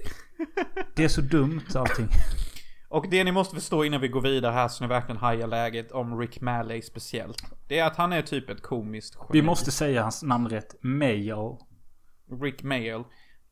det är så dumt allting. Och det ni måste förstå innan vi går vidare här så ni verkligen hajar läget om Rick Malley speciellt. Det är att han är typ ett komiskt Vi geni. måste säga hans namn rätt. Mayo. Rick Mayall.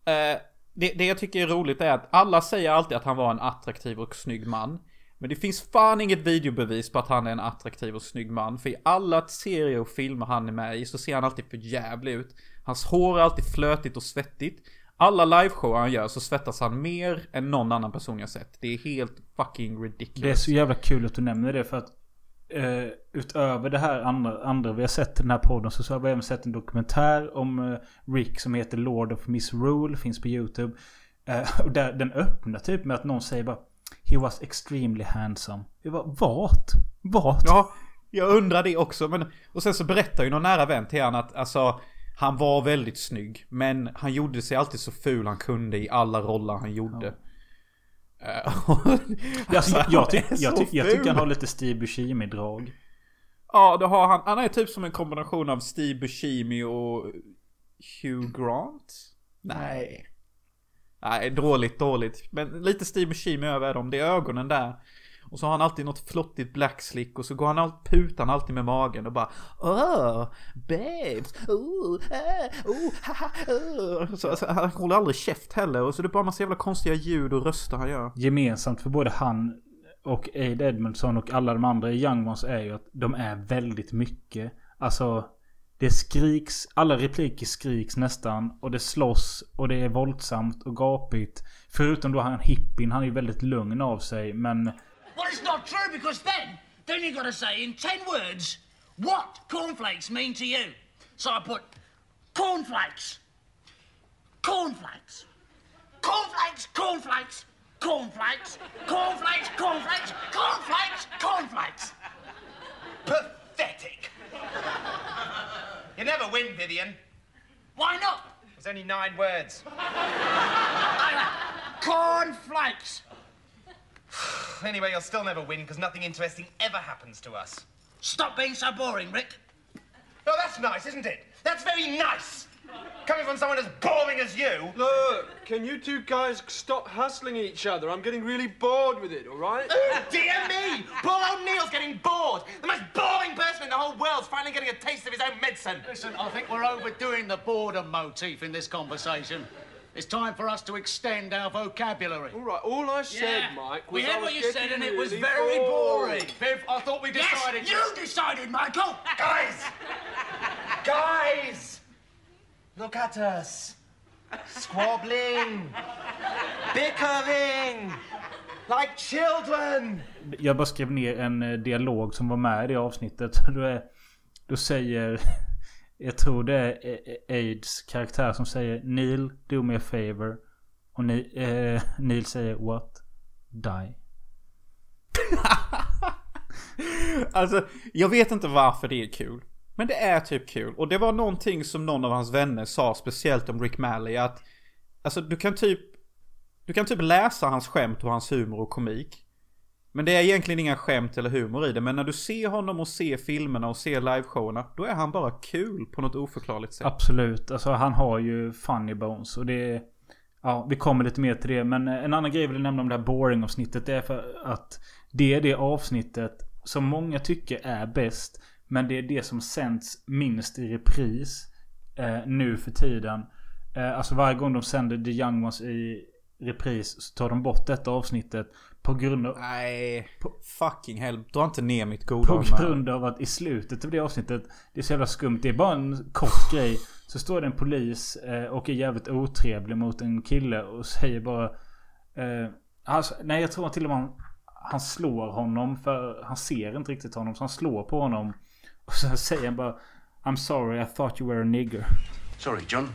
Eh, det, det jag tycker är roligt är att alla säger alltid att han var en attraktiv och snygg man. Men det finns fan inget videobevis på att han är en attraktiv och snygg man. För i alla serier och filmer han är med i så ser han alltid för jävlig ut. Hans hår är alltid flötigt och svettigt. Alla liveshower han gör så svettas han mer än någon annan person jag sett. Det är helt fucking ridiculous. Det är så jävla kul att du nämner det för att eh, utöver det här andra, andra vi har sett i den här podden så har vi även sett en dokumentär om eh, Rick som heter Lord of Misrule. Finns på YouTube. Eh, och där, den öppnar typ med att någon säger bara He was extremely handsome. Jag bara, vart? Vart? Ja, jag undrar det också. Men, och sen så berättar ju någon nära vän till han att alltså han var väldigt snygg. Men han gjorde sig alltid så ful han kunde i alla roller han gjorde. Eh, Alltså, jag, ty- jag, ty- jag tycker han har lite Steve Buscemi-drag. Ja, det har han. Han är typ som en kombination av Steve Buscemi och Hugh Grant? Nej. Nej, dåligt, dåligt. Men lite Steve Buscemi över dem. Det är ögonen där. Och så har han alltid något flottigt black slick och så går han allt, putar han alltid med magen och bara Åh, babes, oh, äh, oh, haha, oh. Så, alltså, Han håller aldrig käft heller och så det är bara massa jävla konstiga ljud och röster han gör. Gemensamt för både han och Aid Edmondson och alla de andra i Young Ones är ju att de är väldigt mycket. Alltså det skriks, alla repliker skriks nästan och det slåss och det är våldsamt och gapigt. Förutom då han hippien, han är ju väldigt lugn av sig men Well, it's not true because then, then you've got to say in ten words what cornflakes mean to you. So I put cornflakes, cornflakes, cornflakes, cornflakes, cornflakes, cornflakes, cornflakes, cornflakes, cornflakes. Pathetic. you never win, Vivian. Why not? There's only nine words. Cornflakes. Anyway, you'll still never win because nothing interesting ever happens to us. Stop being so boring, Rick. Oh, that's nice, isn't it? That's very nice. Coming from someone as boring as you. Look, can you two guys stop hassling each other? I'm getting really bored with it, all right? Oh, dear me! Poor old Neil's getting bored. The most boring person in the whole world's finally getting a taste of his own medicine. Listen, I think we're overdoing the boredom motif in this conversation. It's time for us to extend our vocabulary. All right, all I said, Mike, was we heard I was what you said, getting and it was really very bored. boring. Viv, I thought we decided. Yes, you decided, Michael. Guys! Guys! Look at us. Squabbling. Bickering. Like children. Jag bara skrev ner en eh, dialog som var med i det avsnittet. Då, är, då säger... Jag tror det är Aids karaktär som säger Neil, do me a favor. Och Neil, eh, Neil säger what? Die. Alltså, jag vet inte varför det är kul. Men det är typ kul. Och det var någonting som någon av hans vänner sa speciellt om Rick Malley att Alltså du kan typ Du kan typ läsa hans skämt och hans humor och komik. Men det är egentligen inga skämt eller humor i det. Men när du ser honom och ser filmerna och ser liveshowerna. Då är han bara kul på något oförklarligt sätt. Absolut. Alltså han har ju funny bones. Och det är... Ja, vi kommer lite mer till det. Men en annan grej jag vill nämna om det här boring avsnittet. Det är för att det är det avsnittet som många tycker är bäst. Men det är det som sänds minst i repris. Eh, nu för tiden. Eh, alltså varje gång de sänder The Young Ones i repris så tar de bort detta avsnittet. På grund av... Nej, fucking hell. Dra inte ner mitt goda På grund av att i slutet av det avsnittet Det är så jävla skumt. Det är bara en kort grej. Så står det en polis eh, och är jävligt otrevlig mot en kille och säger bara... Eh, alltså, nej jag tror till och med han, han slår honom för han ser inte riktigt honom. Så han slår på honom. Och så säger han bara I'm sorry I thought you were a nigger. Sorry, John.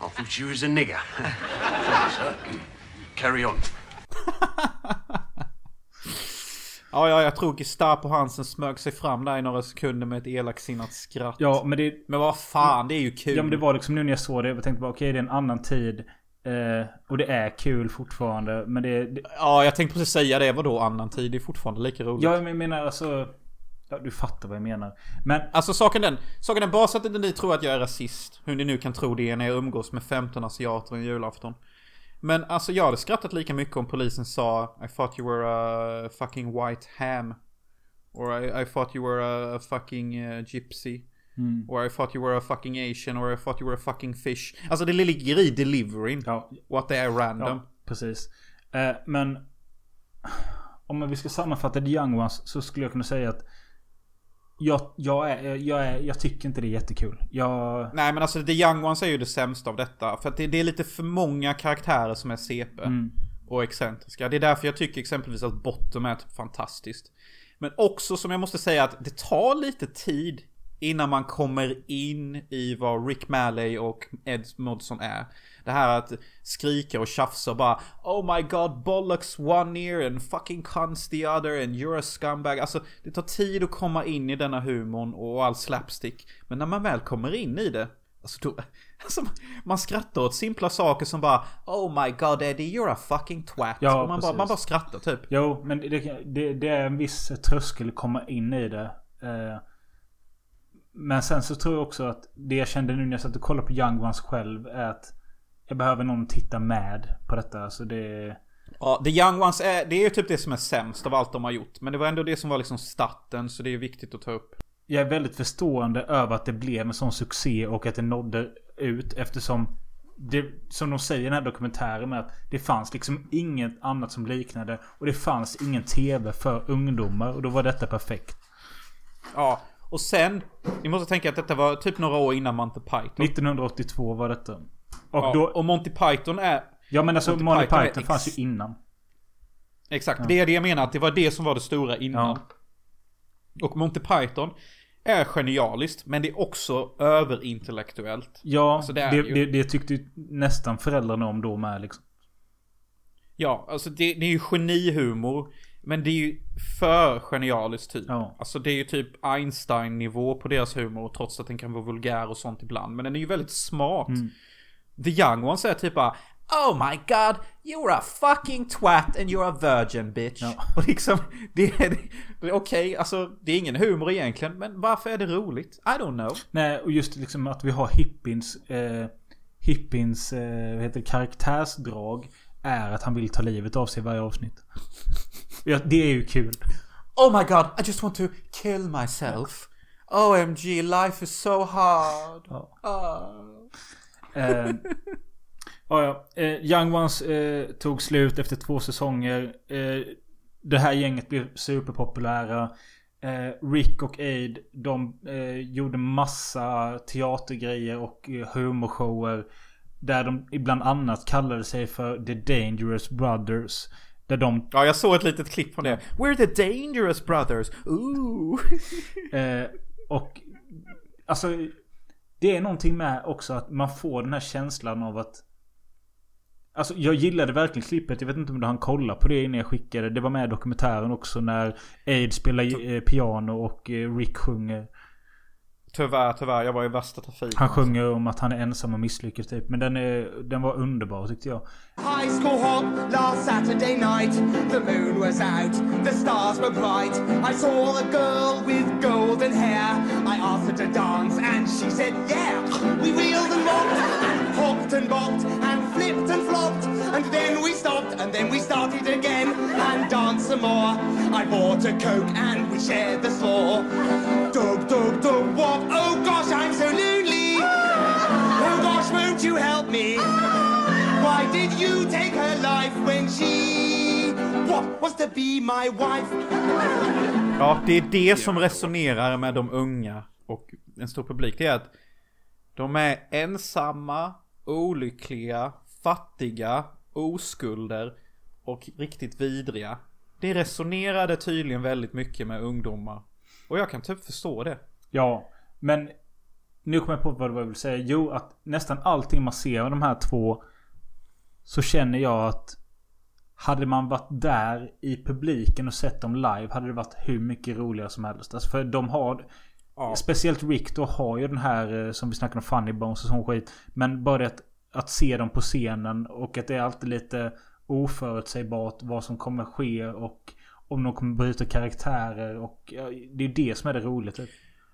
I thought you was a nigger. Sorry, sir. Carry on. Ja, ja, jag tror Gestapo Hansen smög sig fram där i några sekunder med ett elaksinnat skratt. Ja men det... Men vad fan, det är ju kul. Ja men det var liksom nu när jag såg det. Jag tänkte bara okej det är en annan tid. Eh, och det är kul fortfarande. Men det, det Ja, jag tänkte precis säga det. Vadå annan tid? Det är fortfarande lika roligt. Ja men jag menar alltså... Ja, du fattar vad jag menar. Men Alltså saken den, saken den, bara så att inte ni tror att jag är rasist. Hur ni nu kan tro det när jag umgås med 15 asiater en julafton. Men alltså jag hade skrattat lika mycket om polisen sa I thought you were a fucking white ham. Or I, I thought you were a, fucking uh, gypsy. Or I thought you were a fucking asian. Or I thought you were a fucking fish. Alltså det ligger i deliveryn. Ja, Och att det är random. ja precis. Eh, men om vi ska sammanfatta The Young Ones så skulle jag kunna säga att jag, jag, är, jag, är, jag tycker inte det är jättekul. Jag... Nej men alltså The Young Ones är ju det sämsta av detta. För att det, det är lite för många karaktärer som är CP. Och excentriska. Det är därför jag tycker exempelvis att Bottom är typ fantastiskt. Men också som jag måste säga att det tar lite tid innan man kommer in i vad Rick Malley och Ed Modson är. Det här att skrika och tjafsa och bara Oh my god, bollocks one ear and fucking cunts the other and you're a scumbag. Alltså det tar tid att komma in i denna humorn och all slapstick. Men när man väl kommer in i det Alltså, då, alltså man skrattar åt simpla saker som bara Oh my god Eddie you're a fucking twat. Ja, man, bara, man bara skrattar typ. Jo, men det, det, det är en viss tröskel att komma in i det. Eh, men sen så tror jag också att det jag kände nu när jag satt och kollade på Young Ones själv är att jag behöver någon titta med på detta. Så det... Ja, The Young Ones är, det är ju typ det som är sämst av allt de har gjort. Men det var ändå det som var liksom starten så det är viktigt att ta upp. Jag är väldigt förstående över att det blev en sån succé och att det nådde ut eftersom det, som de säger i den här dokumentären med att det fanns liksom inget annat som liknade och det fanns ingen TV för ungdomar och då var detta perfekt. Ja, och sen, ni måste tänka att detta var typ några år innan Monty Python. 1982 var detta. Och ja, då... och Monty Python är... Ja men alltså Monty Monty Python Python ex- fanns ju innan. Exakt, det är det jag menar. Att det var det som var det stora innan. Ja. Och Monty Python är genialiskt, men det är också överintellektuellt. Ja, Alltså, det det, det, det tyckte ju nästan föräldrarna om då med liksom. Ja, alltså det, det är ju genihumor. Men det är ju för genialiskt typ. Ja. Alltså det är ju typ Einstein-nivå på deras humor. Trots att den kan vara vulgär och sånt ibland. Men den är ju väldigt smart. Mm. The Young Ones är typ bara Oh my god, you're a fucking twat and you're a virgin bitch. Och liksom, det är, är okej, alltså det är ingen humor egentligen. Men varför är det roligt? I don't know. Nej, och just liksom att vi har Hippins... Eh, Hippins eh, vad heter det, karaktärsdrag är att han vill ta livet av sig i varje avsnitt. Ja, det är ju kul. Oh my god, I just want to kill myself. OMG, life is so hard. Ah. Eh, ja, ja. Eh, Young Ones eh, tog slut efter två säsonger. Eh, det här gänget blev superpopulära. Eh, Rick och Aid, de eh, gjorde massa teatergrejer och humorshower. Där de bland annat kallade sig för The Dangerous Brothers. Där de Ja, jag såg ett litet klipp från det. We're the dangerous brothers. Ooh. Eh, och alltså det är någonting med också att man får den här känslan av att Alltså jag gillade verkligen klippet. Jag vet inte om du hann kolla på det innan jag skickade. Det var med i dokumentären också när Aid spelar eh, piano och eh, Rick sjunger. Tyvärr, tyvärr. Jag var i värsta trafiken. Han sjunger om att han är ensam och misslyckad typ. Men den, är, den var underbar tyckte jag. High school hop last Saturday night. The moon was out, the stars were bright. I saw a girl with golden hair. I asked her to dance and she said yeah. We reeled and rocked and hopped and bopped and flipped and flopped. And then we stopped and then we started again and danced some more. I bought a coke and we shared the floor. Dub, dub, dub, wop. Oh gosh, I'm so lonely. Ah! Oh gosh, won't you help me? Ah! Why did you take her life when she what was to be my wife? Ja, det är det som resonerar med de unga och en stor publik. Det är att de är ensamma, olyckliga, fattiga, oskulder och riktigt vidriga. Det resonerade tydligen väldigt mycket med ungdomar. Och jag kan typ förstå det. Ja, men nu kommer jag på vad jag vill säga. Jo, att nästan allting man ser av de här två så känner jag att hade man varit där i publiken och sett dem live hade det varit hur mycket roligare som helst. Alltså för de har... Speciellt Rick då har ju den här eh, som vi snackade om Funny Bones och sån skit. Men bara det att, att se dem på scenen och att det är alltid lite oförutsägbart vad som kommer ske och om de kommer bryta karaktärer och ja, det är det som är det roliga typ.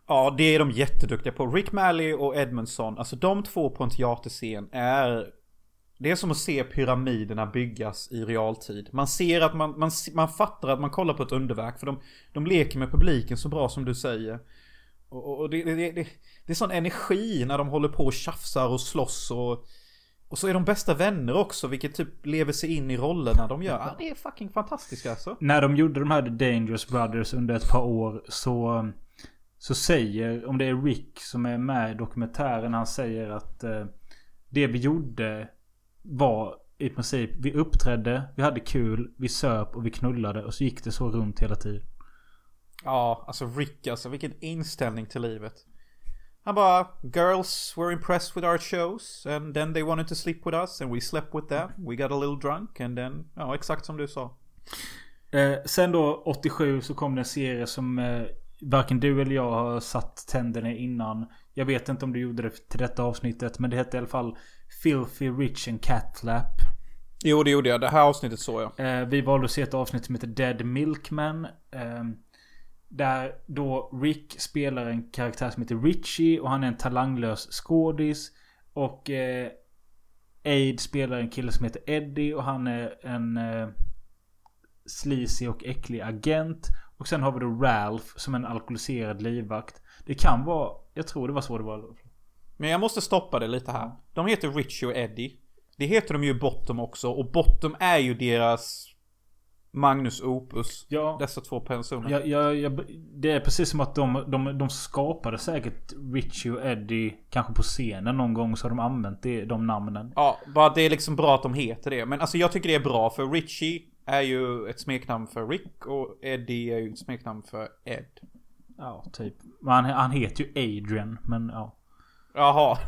Ja, det är de jätteduktiga på. Rick Malley och Edmondson, alltså de två på en teaterscen är Det är som att se pyramiderna byggas i realtid. Man ser att man, man, man fattar att man kollar på ett underverk. För de, de leker med publiken så bra som du säger. Och, och det, det, det, det är sån energi när de håller på och tjafsar och slåss och... Och så är de bästa vänner också, vilket typ lever sig in i rollerna de gör. Ja, det är fucking fantastiskt alltså. När de gjorde de här The Dangerous Brothers under ett par år så... Så säger, om det är Rick som är med i dokumentären, han säger att eh, det vi gjorde var i princip, vi uppträdde, vi hade kul, vi söp och vi knullade och så gick det så runt hela tiden. Ja, alltså Rick alltså, vilken inställning till livet. Han bara, girls were impressed with our shows and then they wanted to sleep with us and we slept with them. We got a little drunk and then, ja exakt som du sa. Eh, sen då 87 så kom det en serie som eh, varken du eller jag har satt tänderna i innan. Jag vet inte om du gjorde det till detta avsnittet men det hette i alla fall Filthy Rich and Catflap. Jo, det gjorde jag. Det här avsnittet såg jag. Eh, vi valde att se ett avsnitt som heter Dead Milkman. Där då Rick spelar en karaktär som heter Richie och han är en talanglös skådis. Och eh, Aid spelar en kille som heter Eddie och han är en eh, sleazy och äcklig agent. Och sen har vi då Ralph som en alkoholiserad livvakt. Det kan vara, jag tror det var så det var. Men jag måste stoppa det lite här. De heter Richie och Eddie. Det heter de ju i Bottom också. Och Bottom är ju deras Magnus Opus. Ja. Dessa två personer. Jag, jag, jag, det är precis som att de, de, de skapade säkert Richie och Eddie kanske på scenen någon gång så har de använt det, de namnen. Ja, bara det är liksom bra att de heter det. Men alltså jag tycker det är bra för Richie är ju ett smeknamn för Rick och Eddie är ju ett smeknamn för Ed. Ja, typ. Han, han heter ju Adrian, men ja. Jaha.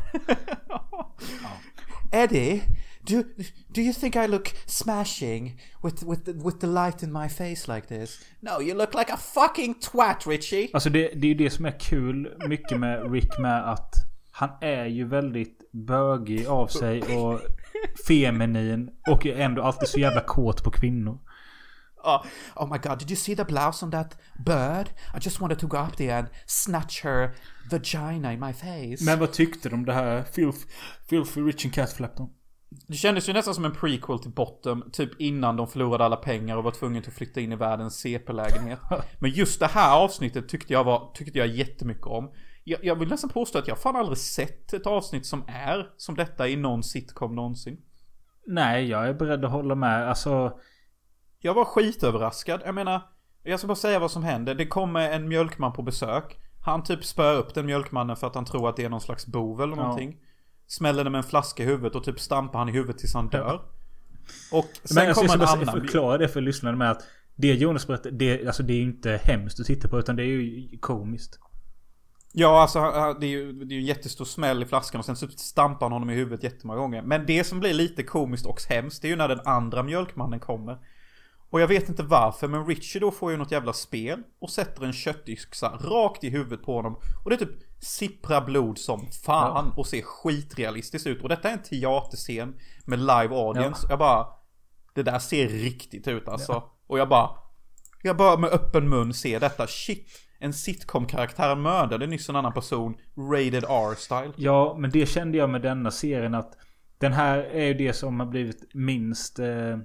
Eddie, do, do you think I look smashing with, with, the, with the light in my face like this? No, you look like a fucking twat, Richie. Alltså det, det är ju det som är kul mycket med Rick med att han är ju väldigt bögig av sig och feminin och är ändå alltid så jävla kåt på kvinnor. Oh, oh my god, did you see the blouse on that bird? I just wanted to go up there and snatch her vagina in my face. Men vad tyckte de om det här Filth, Filthy Rich and Catflap då? Det kändes ju nästan som en prequel till Bottom, typ innan de förlorade alla pengar och var tvungna att flytta in i världens CP-lägenhet. Men just det här avsnittet tyckte jag, var, tyckte jag jättemycket om. Jag, jag vill nästan påstå att jag fan aldrig sett ett avsnitt som är som detta i någon sitcom någonsin. Nej, jag är beredd att hålla med. Alltså... Jag var skitöverraskad. Jag menar, jag ska bara säga vad som händer. Det kommer en mjölkman på besök. Han typ spör upp den mjölkmannen för att han tror att det är någon slags bov eller någonting. Ja. Smäller den med en flaska i huvudet och typ stampar han i huvudet tills han dör. Och sen Men jag kommer ska en annan... förklara det för lyssnarna med att det Jonas berättar, det, alltså det är inte hemskt att titta på utan det är ju komiskt. Ja, alltså det är ju det är ju en jättestor smäll i flaskan och sen så stampar han honom i huvudet jättemånga gånger. Men det som blir lite komiskt och hemskt det är ju när den andra mjölkmannen kommer. Och jag vet inte varför men Richie då får ju något jävla spel och sätter en köttyxa rakt i huvudet på honom. Och det typ sipprar blod som fan och ser skitrealistiskt ut. Och detta är en teaterscen med live audience. Jag bara... Det där ser riktigt ut alltså. Och jag bara... Jag bara med öppen mun ser detta. Shit. En sitcom-karaktär mördade nyss en annan person. Rated R-style. Ja, men det kände jag med denna serien att den här är ju det som har blivit minst eh,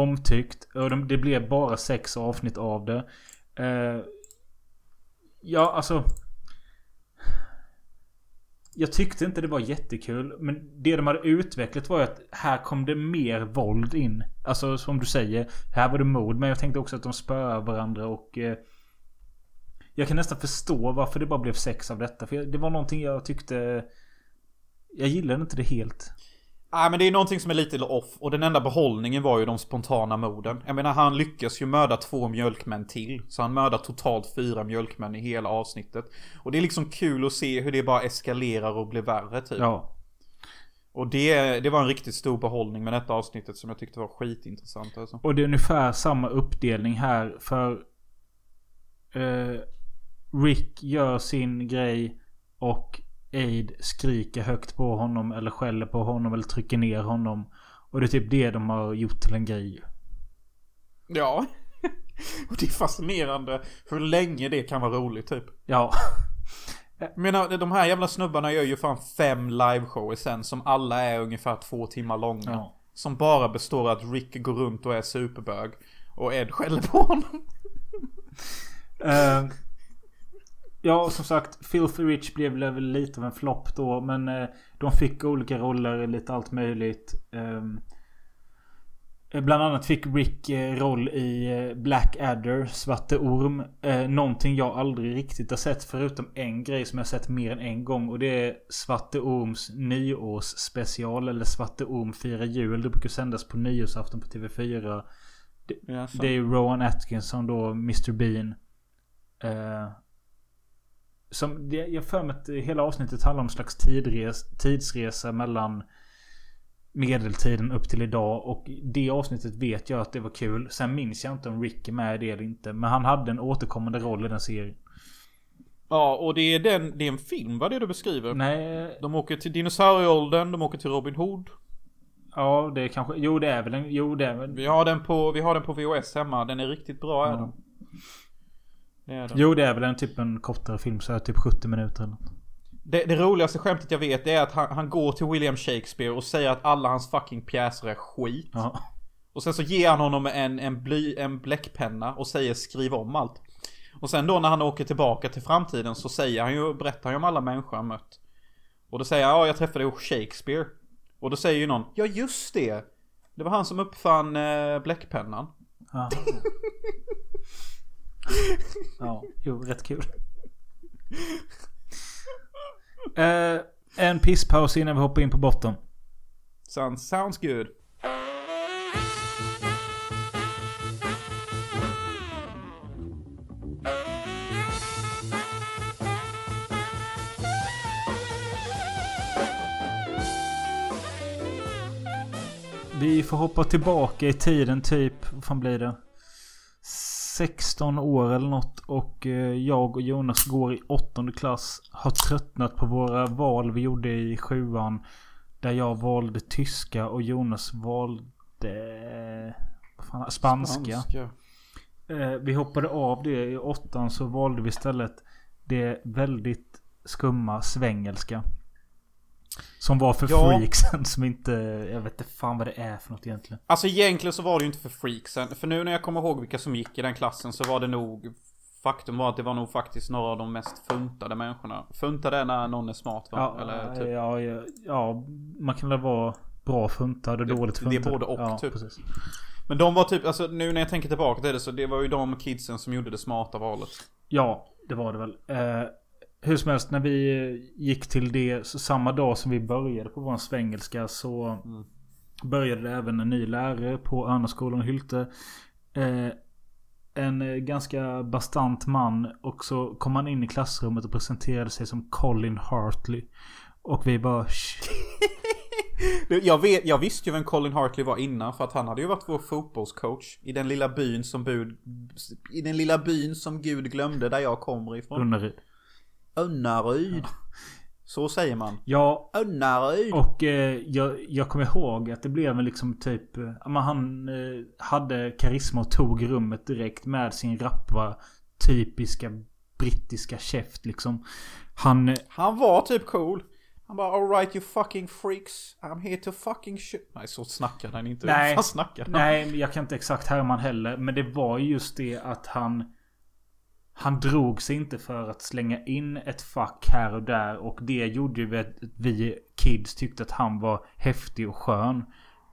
omtyckt. Och de, det blev bara sex avsnitt av det. Eh, ja, alltså. Jag tyckte inte det var jättekul. Men det de hade utvecklat var ju att här kom det mer våld in. Alltså som du säger. Här var det mord. Men jag tänkte också att de spöar varandra och... Eh, jag kan nästan förstå varför det bara blev sex av detta. För det var någonting jag tyckte... Jag gillade inte det helt. Nej men det är någonting som är lite off och den enda behållningen var ju de spontana morden. Jag menar han lyckas ju mörda två mjölkmän till. Så han mördar totalt fyra mjölkmän i hela avsnittet. Och det är liksom kul att se hur det bara eskalerar och blir värre typ. Ja. Och det, det var en riktigt stor behållning med detta avsnittet som jag tyckte var skitintressant alltså. Och det är ungefär samma uppdelning här för... Eh, Rick gör sin grej och Aid skriker högt på honom eller skäller på honom eller trycker ner honom. Och det är typ det de har gjort till en grej. Ja. Och det är fascinerande hur länge det kan vara roligt typ. Ja. Menar, de här jävla snubbarna gör ju fan fem liveshower sen som alla är ungefär två timmar långa. Ja. Som bara består av att Rick går runt och är superbög. Och Ed skäller på honom. Eh, ja, som sagt. Filthy Rich blev väl lite av en flopp då. Men eh, de fick olika roller, lite allt möjligt. Ehm, eh, Bland annat fick Rick eh, roll i Black Adder, Svarte Orm. Eh, någonting jag aldrig riktigt har sett förutom en grej som jag sett mer än en gång. Och det är Svarte Orms nyårsspecial. Eller Svarte Orm firar jul. Det brukar sändas på nyårsafton på TV4. Jaså. Det är Rowan Atkinson då, Mr Bean. Som, det, jag för mig att hela avsnittet handlar om en slags tidres, tidsresa mellan medeltiden upp till idag. Och det avsnittet vet jag att det var kul. Sen minns jag inte om Rick är med i det eller inte. Men han hade en återkommande roll i den serien. Ja, och det är, den, det är en film, vad det du beskriver? Nej, De åker till dinosaurieåldern, de åker till Robin Hood. ja det är kanske... Jo det är väl en... Jo det är väl... Vi har den på, vi har den på VHS hemma, den är riktigt bra är Ja. den. Det är den. Jo det är väl en typ en kortare film. Så här, typ 70 minuter eller något. Det, det roligaste skämtet jag vet det är att han, han går till William Shakespeare och säger att alla hans fucking pjäser är skit. Ja. Och sen så ger han honom en, en, bly, en bläckpenna och säger skriv om allt. Och sen då när han åker tillbaka till framtiden så säger han ju, berättar han ju om alla människor han mött. Och då säger han, ja jag träffade Shakespeare. Och då säger ju någon, ja just det. Det var han som uppfann eh, bläckpennan. Ja. jo, rätt kul. Eh, en pisspaus innan vi hoppar in på botten. Sounds, sounds good. Vi får hoppa tillbaka i tiden typ, vad fan blir det? 16 år eller något och eh, jag och Jonas går i åttonde klass. Har tröttnat på våra val vi gjorde i sjuan. Där jag valde tyska och Jonas valde... Fan, spanska. Spanska. Eh, vi hoppade av det i åttan så valde vi istället det väldigt skumma svengelska. Som var för Ja. freaksen som inte... Jag vet inte fan vad det är för något egentligen. Alltså egentligen så var det ju inte för freaksen. För nu när jag kommer ihåg vilka som gick i den klassen så var det nog... Faktum var att det var nog faktiskt några av de mest funtade människorna. Funtade är när någon är smart va? Ja, Eller typ. ja, ja, ja, man kan väl vara bra funtad och Det- dåligt det är funtad. både och, ja, typ. Precis. Men de var typ, alltså nu när jag tänker tillbaka till det så det var ju de kidsen som gjorde det smarta valet. Ja, det var det väl. Eh, hur som helst, när vi gick till det samma dag som vi började på vår svengelska så Mm. började det även en ny lärare på Örnaskolan Hylte. Eh, en eh, ganska bastant man och så kom han in i klassrummet och presenterade sig som Colin Hartley. Och vi bara... Jag, vet, jag visste ju vem Colin Hartley var innan för att han hade ju varit vår fotbollscoach i den lilla byn som bud, I den lilla byn som Gud glömde där jag kommer ifrån. Unnaryd. Unnaryd. Så säger man. Ja, Unnaryd. Och eh, jag, jag kommer ihåg att det blev en liksom typ... eh, ja, men han eh, hade karisma och tog rummet direkt med sin rappa typiska brittiska käft liksom. Han... eh, Han var typ cool. Han bara alright you fucking freaks. I'm here to fucking shit. Nej så snackade han inte. Nej. Hur fan snackade han? Nej, jag kan inte exakt härma han heller. Men det var just det att han... Han drog sig inte för att slänga in ett fack här och där. Och det gjorde ju att vi kids tyckte att han var häftig och skön.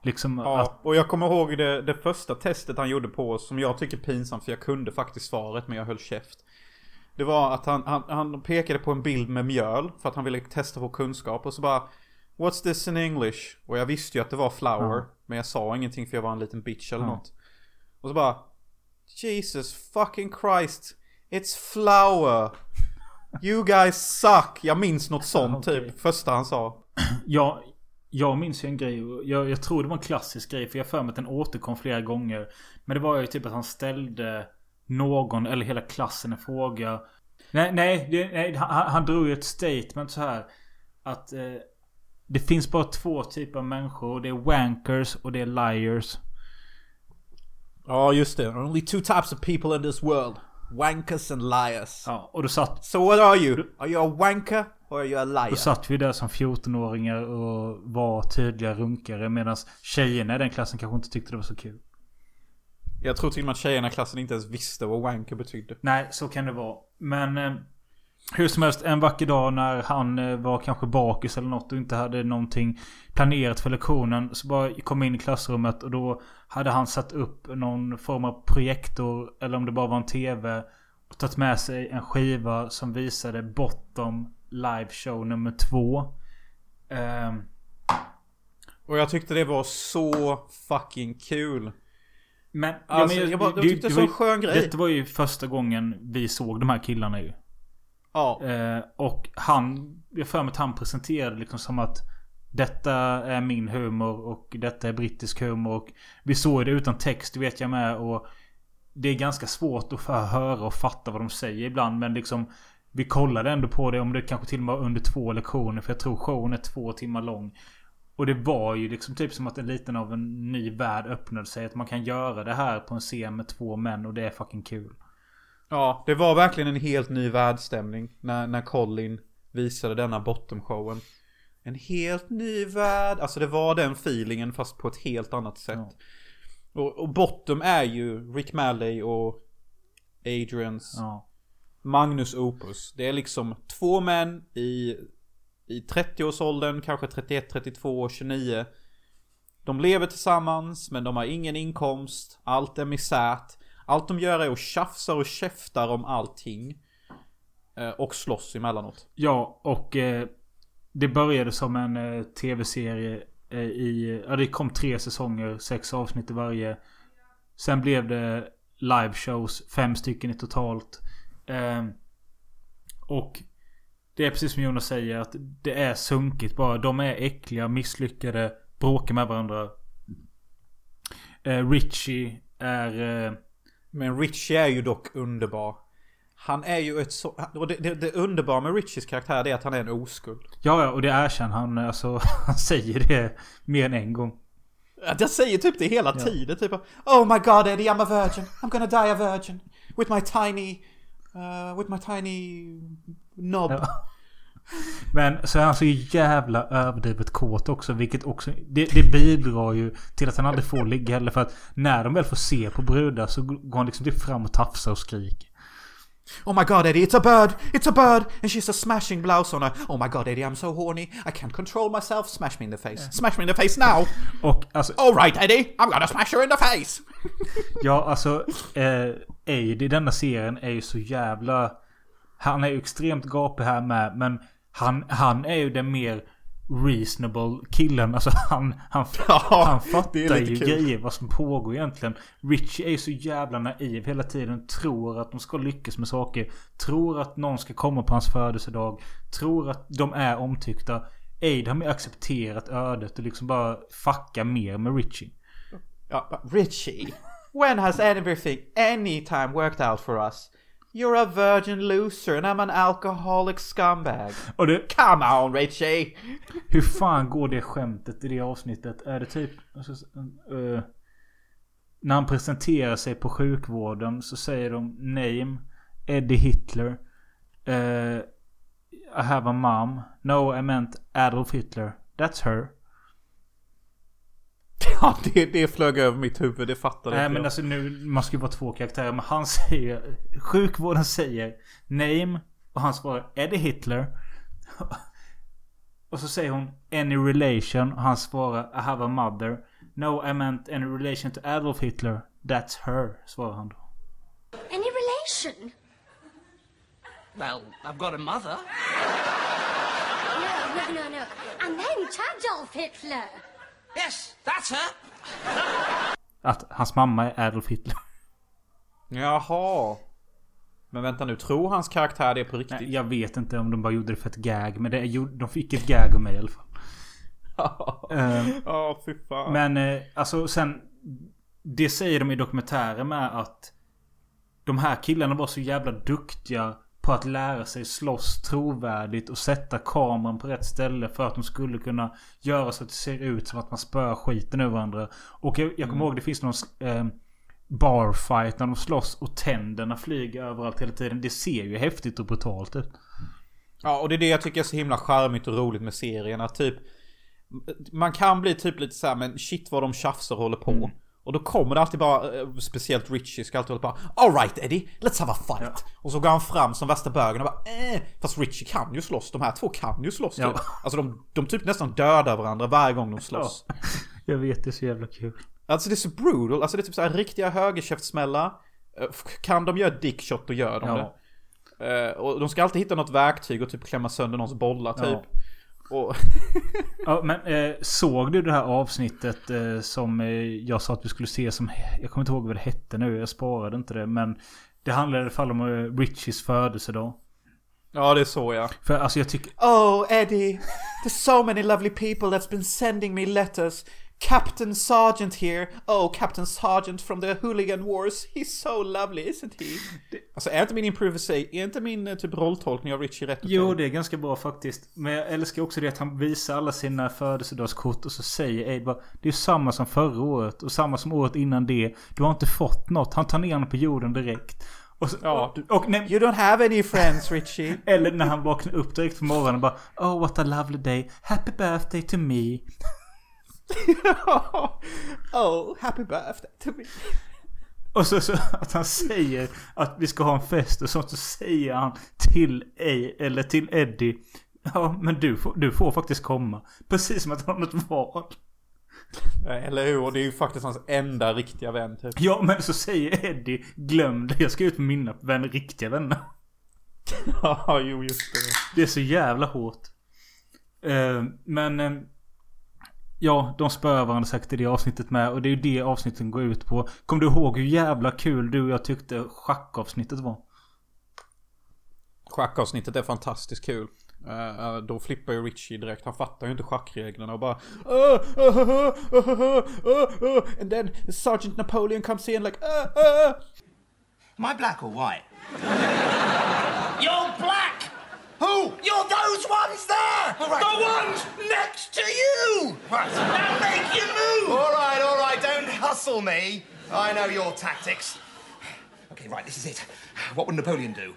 Liksom att... Ja, och jag kommer ihåg det, det första testet han gjorde på oss som jag tycker är pinsamt för jag kunde faktiskt svaret men jag höll käft. Det var att han, han, han pekade på en bild med mjöl för att han ville testa vår kunskap och så bara What's this in English? Och jag visste ju att det var flour Ja. men jag sa ingenting för jag var en liten bitch eller Ja. något. Och så bara Jesus fucking Christ It's flour You guys suck Jag minns något sånt Okej. typ Första han sa Ja, jag minns ju en grej. Jag, jag tror det var en klassisk grej. För jag för mig att den återkom flera gånger. Men det var ju typ att han ställde någon eller hela klassen en fråga. Nej, nej. Det, nej han, han drog ju ett statement så här. Att eh, det finns bara två typer av människor. Det är wankers och det är liars. Ja just det Only two types of people in this world Wankers and liars. Ja, och då satt, So what are you? Are you a wanker or are you a liar? då satt vi där som 14-åringar och var tydliga runkare medan tjejerna i den klassen kanske inte tyckte det var så kul. Jag tror till och med att tjejerna i klassen inte ens visste vad wanker betydde. Nej, så kan det vara. Men eh, hur som helst, en vacker dag när han eh, var kanske bakis eller något och inte hade någonting planerat för lektionen. Så bara kom jag in i klassrummet och då hade han satt upp någon form av projektor. Eller om det bara var en TV. Och tagit med sig en skiva som visade Bottom live show nummer två. Ehm, Och jag tyckte det var så fucking kul. men, Alltså, jag bara- jag tyckte det var en skön grej. Detta var ju första gången vi såg de här killarna ju. Ja. Eh, och han, jag för mig att han presenterade liksom som att detta är min humor och detta är brittisk humor. Och vi såg det utan text, det vet jag med. Och det är ganska svårt att få höra och fatta vad de säger ibland. Men liksom vi kollade ändå på det om det kanske till och med var under två lektioner. För jag tror showen är två timmar lång. Och det var ju liksom typ som att en liten av en ny värld öppnade sig. Att man kan göra det här på en scen med två män och det är fucking kul. Ja, det var verkligen en helt ny världsstämning när, när Colin visade denna bottom-showen. En helt ny värld. Alltså det var den feelingen fast på ett helt annat sätt. Och, och Bottom är ju Rick Malley och Adrians Ja. Magnus Opus. Det är liksom två män i, i 30-årsåldern, kanske 31, 32, 29. De lever tillsammans men de har ingen inkomst. Allt är misärt. Allt de gör är att tjafsa och käftar om allting. Eh, och slåss emellanåt. Ja, och eh, det började som en eh, tv-serie eh, i... Ja, det kom tre säsonger, sex avsnitt i varje. Sen blev det liveshows, fem stycken i totalt. Ehm, och det är precis som Jonas säger att det är sunkigt bara. De är äckliga, misslyckade, bråkar med varandra. Eh, Richie är... Eh, men Richie är ju dock underbar. Han är ju ett så... Och det, det, det underbara med Richies karaktär är att han är en oskuld. ja, ja, och det erkänner han. Alltså, han säger det mer än en gång. Jag säger typ det hela tiden. Typ Oh my god Eddie I'm a virgin. I'm gonna die a virgin. With my tiny... Uh, with my tiny... Knob. Ja. Men så är han så jävla överdrivet kåt också. Vilket också... Det, det bidrar ju till att han aldrig får ligga heller. För att när de väl får se på brudar så går han liksom typ fram och tafsar och skriker. Oh my god Eddie, it's a bird! It's a bird! And she's a smashing blouse on her. Oh my god Eddie, I'm so horny. I can't control myself. Smash me in the face. Smash me in the face now! Och alltså... Alright Eddie, I'm gonna smash her in the face! Ja, alltså... Eh, Aid i denna serien är ju så jävla... Han är ju extremt gapig här med. Men han, han är ju den mer reasonable killen. Alltså han, han, Ja, han fattar ju kul. grejer vad som pågår egentligen. Richie är ju så jävla naiv hela tiden. Tror att de ska lyckas med saker. Tror att någon ska komma på hans födelsedag. Tror att de är omtyckta. Aid har mer accepterat ödet och liksom bara fucka mer med Richie. Ja, Richie, when has everything, any time worked out for us? You're a virgin loser and I'm an alcoholic scumbag. Och det, Come on Richie! Hur fan går det skämtet i det avsnittet? Är det typ... Eh, när han presenterar sig på sjukvården så säger de name Eddie Hitler. Eh, I have a mom. No, I meant Adolf Hitler. That's her. Ja, det, det flög över mitt huvud, det fattade Nej inte men jag. alltså nu, man ska ju vara två karaktärer. Men han säger... Sjukvården säger name. Och han svarar Eddie Hitler. Och så säger hon any relation. Och han svarar I have a mother. No I meant any relation to Adolf Hitler. That's her. Svarar han då. Any relation? Well, I've got a mother. No, no, no, no. And then to Adolf Hitler. Yes, that's her. Att hans mamma är Adolf Hitler. Jaha. Men vänta nu, tror hans karaktär det på riktigt? Nej, jag vet inte om de bara gjorde det för ett gag. Men det, gjorde- de fick ett gag av mig i alla fall. Ehm, Ja, fy fan. Men eh, alltså sen... Det säger de i dokumentären med att de här killarna var så jävla duktiga på att lära sig slåss trovärdigt och sätta kameran på rätt ställe för att de skulle kunna göra så att det ser ut som att man spöar skiten ur varandra. Och jag, jag kommer ihåg det finns någon... Eh, barfight när de slåss och tänderna flyger överallt hela tiden. Det ser ju häftigt och brutalt ut. Ja, och det är det jag tycker är så himla charmigt och roligt med serien. Att typ... Man kan bli typ lite såhär, men shit vad de tjafsar och håller på. Mm. Och då kommer det alltid bara, eh, speciellt Richie ska alltid hålla på Alright Eddie, let's have a fight. Och så går han fram som värsta bögen och bara eh. Fast Richie kan ju slåss, de här två kan ju slåss Ja. typ. Alltså de, de typ nästan dödar varandra varje gång de slåss. Jag vet, det är så jävla kul. Alltså det är så brutal, alltså det är typ såhär riktiga högerkäftsmällar. Eh, Kan de göra dickshot då gör de Ja. det. Eh, Och de ska alltid hitta något verktyg och typ klämma sönder någons bollar typ. Ja. Och... Ja, men eh, såg du det här avsnittet eh, som eh, jag sa att vi skulle se som... Jag kommer inte ihåg vad det hette nu. Jag sparade inte det. Men det handlade i alla fall om eh, Richies födelsedag. Ja det är så ja. För alltså jag tycker... Oh Eddie, there's so many lovely people that's been sending me letters. Captain Sergeant here. Oh, Captain Sergeant from the Hooligan Wars. He's so lovely, isn't he? Alltså är inte min improvisation, är inte min eh, typ rolltolkning av Richie rätt? Jo, det är ganska bra faktiskt. Men jag älskar också det att han visar alla sina födelsedagskort och så säger Aid bara Det är samma som förra året och samma som året innan det. Du har inte fått något. Han tar ner honom på jorden direkt. Och, så, Ja. och, och nej, You don't have any friends Richie. Eller när han vaknar upp direkt på morgonen och bara Oh what a lovely day. Happy birthday to me. Oh, happy birthday to me. Och så, så att han säger att vi ska ha en fest och sånt så säger han till Ej, eller till Eddie Ja men du får, du får faktiskt komma. Precis som att han har något val. Eller hur? Och det är ju faktiskt hans enda riktiga vän typ. Ja men så säger Eddie Glöm det, jag ska ut med mina vänner, riktiga vänner. Ja, jo just det. Det är så jävla hårt. Eh, men eh, Ja, de spöar varandra säkert i det avsnittet med. Och det är ju det avsnitten går ut på. Kommer du ihåg hur jävla kul du och jag tyckte schackavsnittet var? Schackavsnittet är fantastiskt kul. Eh, då flippar ju Richie direkt. Han fattar ju inte schackreglerna och bara "Uh, uh, uh, uh, uh, uh, uh, uh." And then Sergeant Napoleon comes in like uh, uh. I black or white? You're black! Who? You're those ones there! All right. The ones next to you! Right. Now make your move! All right, all right, don't hustle me. I know your tactics. Okay, right, this is it. What would Napoleon do?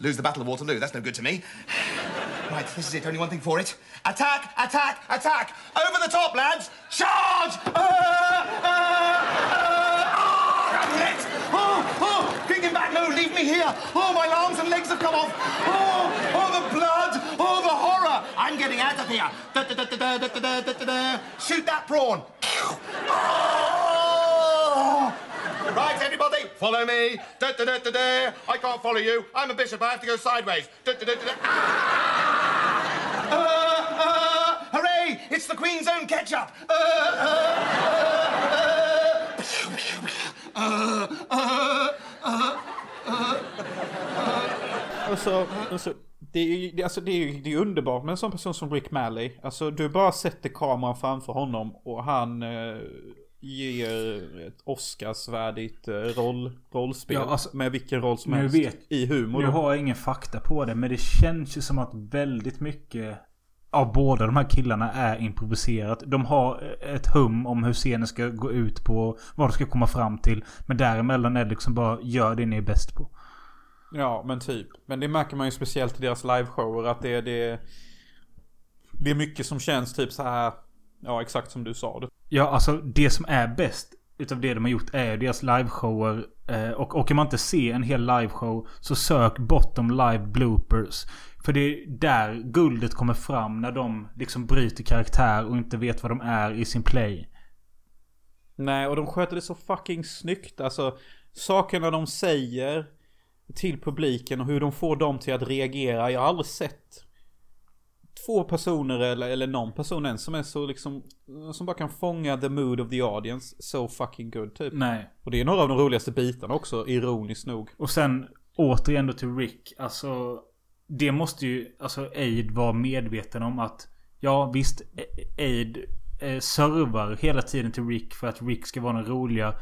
Lose the Battle of Waterloo, that's no good to me. Right, this is it, only one thing for it. Attack, attack, attack! Over the top, lads! Charge! Uh, uh, uh, oh, I'm hit! Oh, oh, kicking back, no, leave me here! Oh, my arms and legs have come off! Oh, oh, the blood! Oh, the horror! I'm getting out of here! Da, da, da, da, da, da, da, da, da. Shoot that prawn! Oh! Right, everybody, follow me. Da, da, da, da, da. I can't follow you. I'm a bishop. I have to go sideways. Da, da, da, da, da. Ah! Uh, uh, hooray! It's the Queen's own ketchup. Uh, uh, uh, uh, uh, Alltså, alltså det är det, alltså, det är, det är underbart med en sån person som Rick Malley. Alltså du bara sätter kameran framför honom och han eh, ger ett Oscarsvärdigt eh, roll, rollspel. Ja, alltså, med vilken roll som helst. vet- I humor. Nu har jag ingen fakta på det. Men det känns ju som att väldigt mycket av båda de här killarna är improviserat. De har ett hum om hur scenen ska gå ut på. Vad de ska komma fram till. Men däremellan är det liksom bara gör det ni är bäst på. Ja, men typ. Men det märker man ju speciellt i deras liveshower att det, det, det är mycket som känns typ så här. Ja, exakt som du sa. Ja, alltså det som är bäst utav det de har gjort är deras liveshower. Eh, och, kan man inte se en hel liveshow så sök bottom live bloopers. För det är där guldet kommer fram när de liksom bryter karaktär och inte vet vad de är i sin play. Nej, och de sköter det så fucking snyggt. Alltså, sakerna de säger till publiken och hur de får dem till att reagera. Jag har aldrig sett två personer eller, eller någon person ens som är så liksom, som bara kan fånga the mood of the audience so fucking good typ. Nej. Och det är några av de roligaste bitarna också, ironiskt nog. Och sen återigen då till Rick. Alltså det måste ju alltså Aid vara medveten om att ja visst Aid eh, servar hela tiden till Rick för att Rick ska vara den roliga.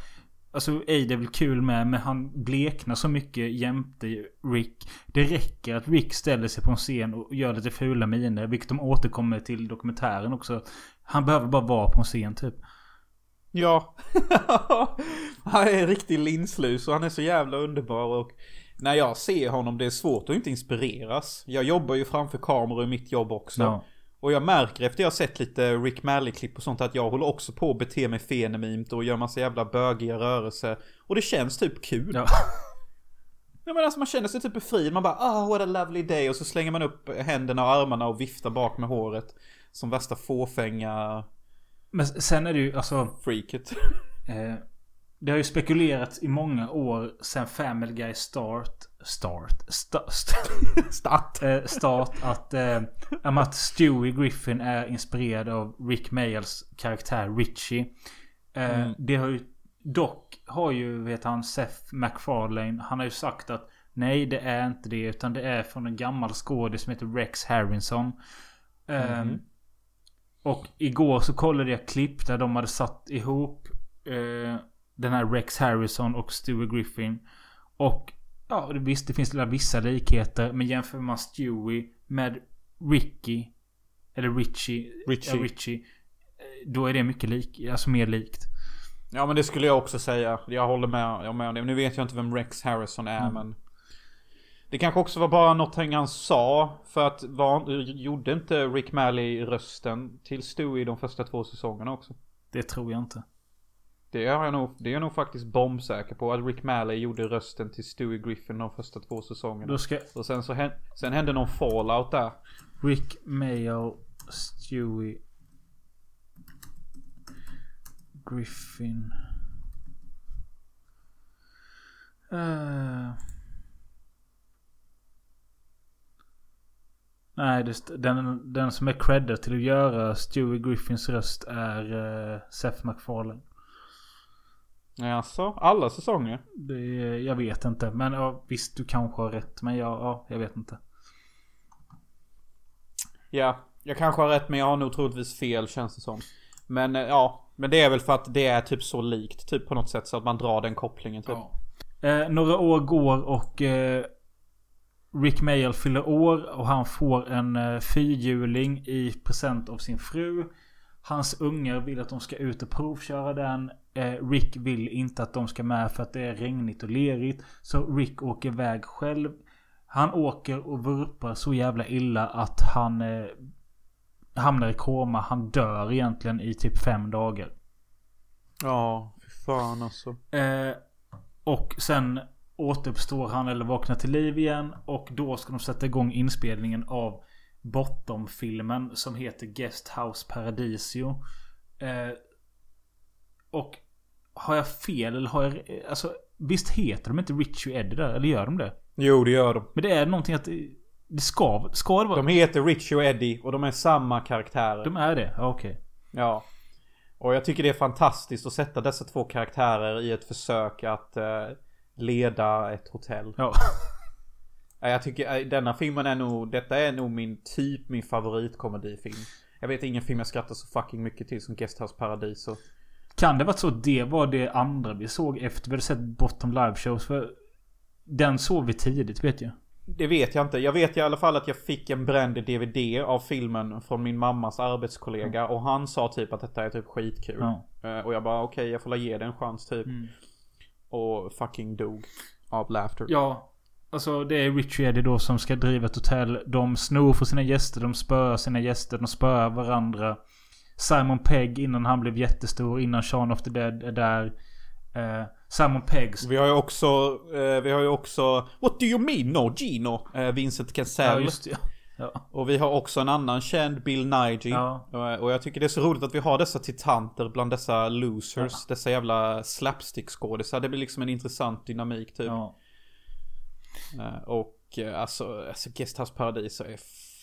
Alltså Aid är väl kul med men han bleknar så mycket jämte Rick. Det räcker att Rick ställer sig på en scen och gör lite fula miner. Vilket de återkommer till dokumentären också. Han behöver bara vara på en scen typ. Ja. han är en riktig linslus och han är så jävla underbar och när jag ser honom det är svårt att inte inspireras. Jag jobbar ju framför kameror i mitt jobb också. Ja. Och jag märker efter jag sett lite Rick Malley-klipp och sånt att jag håller också på att bete mig fenemimt och gör massa jävla bögiga rörelser. Och det känns typ kul. Ja. Ja men alltså man känner sig typ befriad. Man bara ah what a lovely day. Och så slänger man upp händerna och armarna och viftar bak med håret. Som värsta fåfänga Men sen är det ju alltså... freaket. Eh, det har ju spekulerats i många år sen Family Guy Start... Start? Sta, st, Start. eh, start att... Eh, att Stewie Griffin är inspirerad av Rick Mayalls karaktär Richie. Eh, Mm. Det har ju... Dock har ju, vet han, Seth MacFarlane. Han har ju sagt att nej, det är inte det. Utan det är från en gammal skådis som heter Rex Harrison. Eh, Mhm. Och igår så kollade jag klipp där de hade satt ihop eh, den här Rex Harrison och Stewie Griffin. Och ja, visst det finns vissa likheter. Men jämför man Stewie med Ricky. Eller Richie. Richie. Ja, Richie. eh, Då är det mycket lik, alltså mer likt. Ja men det skulle jag också säga. Jag håller med, jag med om det. Nu vet jag inte vem Rex Harrison är Mm. men. Det kanske också var bara någonting han sa. För att var, gjorde inte Rick Malley rösten till Stewie de första två säsongerna också? Det tror jag inte. Det är jag nog, det är jag nog faktiskt bombsäker på. Att Rick Malley gjorde rösten till Stewie Griffin de första två säsongerna. Ska Och sen så hän, sen hände någon fallout där. Rick Mayo, Stewie Griffin. Eh. Nej, det, den, den som är credit till att göra Stewie Griffins röst är uh, Seth MacFarlane. Alltså, alla säsonger. Det, jag vet inte. Men ja, visst, du kanske har rätt. Men ja, ja, jag vet inte. Ja, jag kanske har rätt men jag har nog troligtvis fel känns det som. Men eh, ja, men det är väl för att det är typ så likt typ på något sätt så att man drar den kopplingen typ. Eh, några år går och eh, Rick Mayall fyller år och han får en eh, fyrhjuling i present av sin fru. Hans ungar vill att de ska ut och provköra den. Eh, Rick vill inte att de ska med för att det är regnigt och lerigt. Så Rick åker iväg själv. Han åker och vurpar så jävla illa att han eh, hamnar i koma. Han dör egentligen i typ fem dagar. Ja, fy fan alltså. Eh, och sen återuppstår han eller vaknar till liv igen. Och då ska de sätta igång inspelningen av Bottom-filmen som heter Guest House Paradisio. Eh, och har jag fel eller har jag... Alltså visst heter de inte Richie och Eddie där? Eller gör de det? Jo, det gör de. Men det är någonting att... det- ska, ska det vara... De heter Richie och Eddie och de är samma karaktärer. De är det? Okej. Ja. Och jag tycker det är fantastiskt att sätta dessa två karaktärer i ett försök att eh, leda ett hotell. Ja. Ja, Jag tycker eh, denna filmen är nog, detta är nog min typ min favoritkomedifilm. Jag vet ingen film jag skrattar så fucking mycket till som Guest House Paradiso. Kan det varit så att det var det andra vi såg efter vi hade sett Bottom Live Shows? För den såg vi tidigt vet jag. Det vet jag inte. Jag vet i alla fall att jag fick en bränd DVD av filmen från min mammas arbetskollega. Och han sa typ att detta är typ skitkul. Eh, Och jag bara okej, jag får ge det en chans typ. Mm. Och fucking dog. Av laughter. Ja. Alltså det är Richie Eddie då som ska driva ett hotell. De snor för sina gäster, de spöar sina gäster, de spöar varandra. Simon Pegg innan han blev jättestor, innan Shaun of the Dead är där. Eh, Simon Peggs... Vi har ju också, eh, vi har ju också What do you mean no Gino? Eh, Vincent Cassell. Ja, det. Ja. Och vi har också en annan känd Bill Nighy. Ja. Och- jag tycker det är så roligt att vi har dessa titanter bland dessa losers. Dessa jävla slapstick-skådisar. Det blir liksom en intressant dynamik typ. Eh, Och eh, alltså, alltså Guest House Paradiso är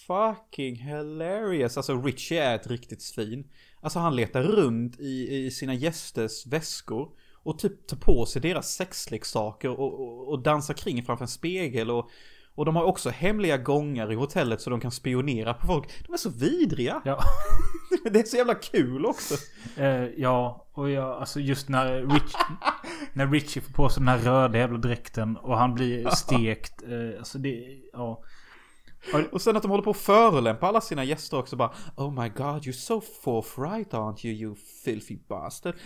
fucking hilarious. Alltså Richie är ett riktigt svin. Alltså han letar runt i, i sina gästers väskor. Och typ tar på sig deras sexleksaker och, och, och dansar kring framför en spegel. Och, och de har också hemliga gångar i hotellet så de kan spionera på folk. De är så vidriga. Ja. Det är så jävla kul också. Eh, ja, och jag, alltså just när, Rich, när Richie får på sig den här röda jävla dräkten och han blir stekt. Eh, alltså det, ja. Och sen att de håller på att förolämpa alla sina gäster också bara Oh my god you're so forthright aren't you you filthy bastard.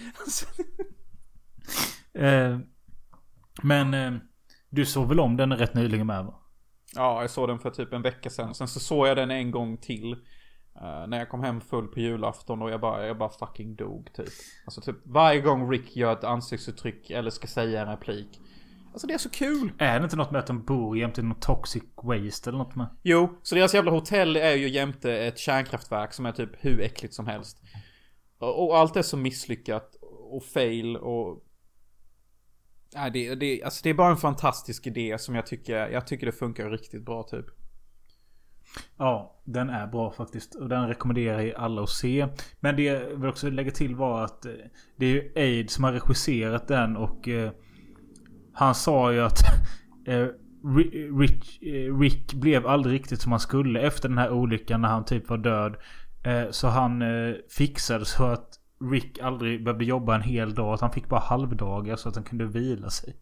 Eh, men eh, du såg väl om den rätt nyligen med va? Ja, jag såg den för typ en vecka sedan. Sen så såg jag den en gång till. eh, när jag kom hem full på julafton och jag bara, jag bara fucking dog typ. Alltså typ varje gång Rick gör ett ansiktsuttryck eller ska säga en replik. Alltså det är så kul. Är det inte något med att de bor jämte någon toxic waste eller något med? Jo, så deras jävla hotell är ju jämte ett kärnkraftverk som är typ hur äckligt som helst. Och, allt är så misslyckat och fail och... Nej, det, det, alltså det är bara en fantastisk idé som jag tycker, jag tycker det funkar riktigt bra typ. Ja, den är bra faktiskt. Och den rekommenderar jag alla att se. Men det jag vill också lägga till var att eh, det är ju Aid som har regisserat den och eh, han sa ju att eh, Ri- Rick, eh, Rick blev aldrig riktigt som han skulle efter den här olyckan när han typ var död. Eh, så han fixade så att Rick aldrig behövde jobba en hel dag. Att han fick bara halvdagar så att han kunde vila sig.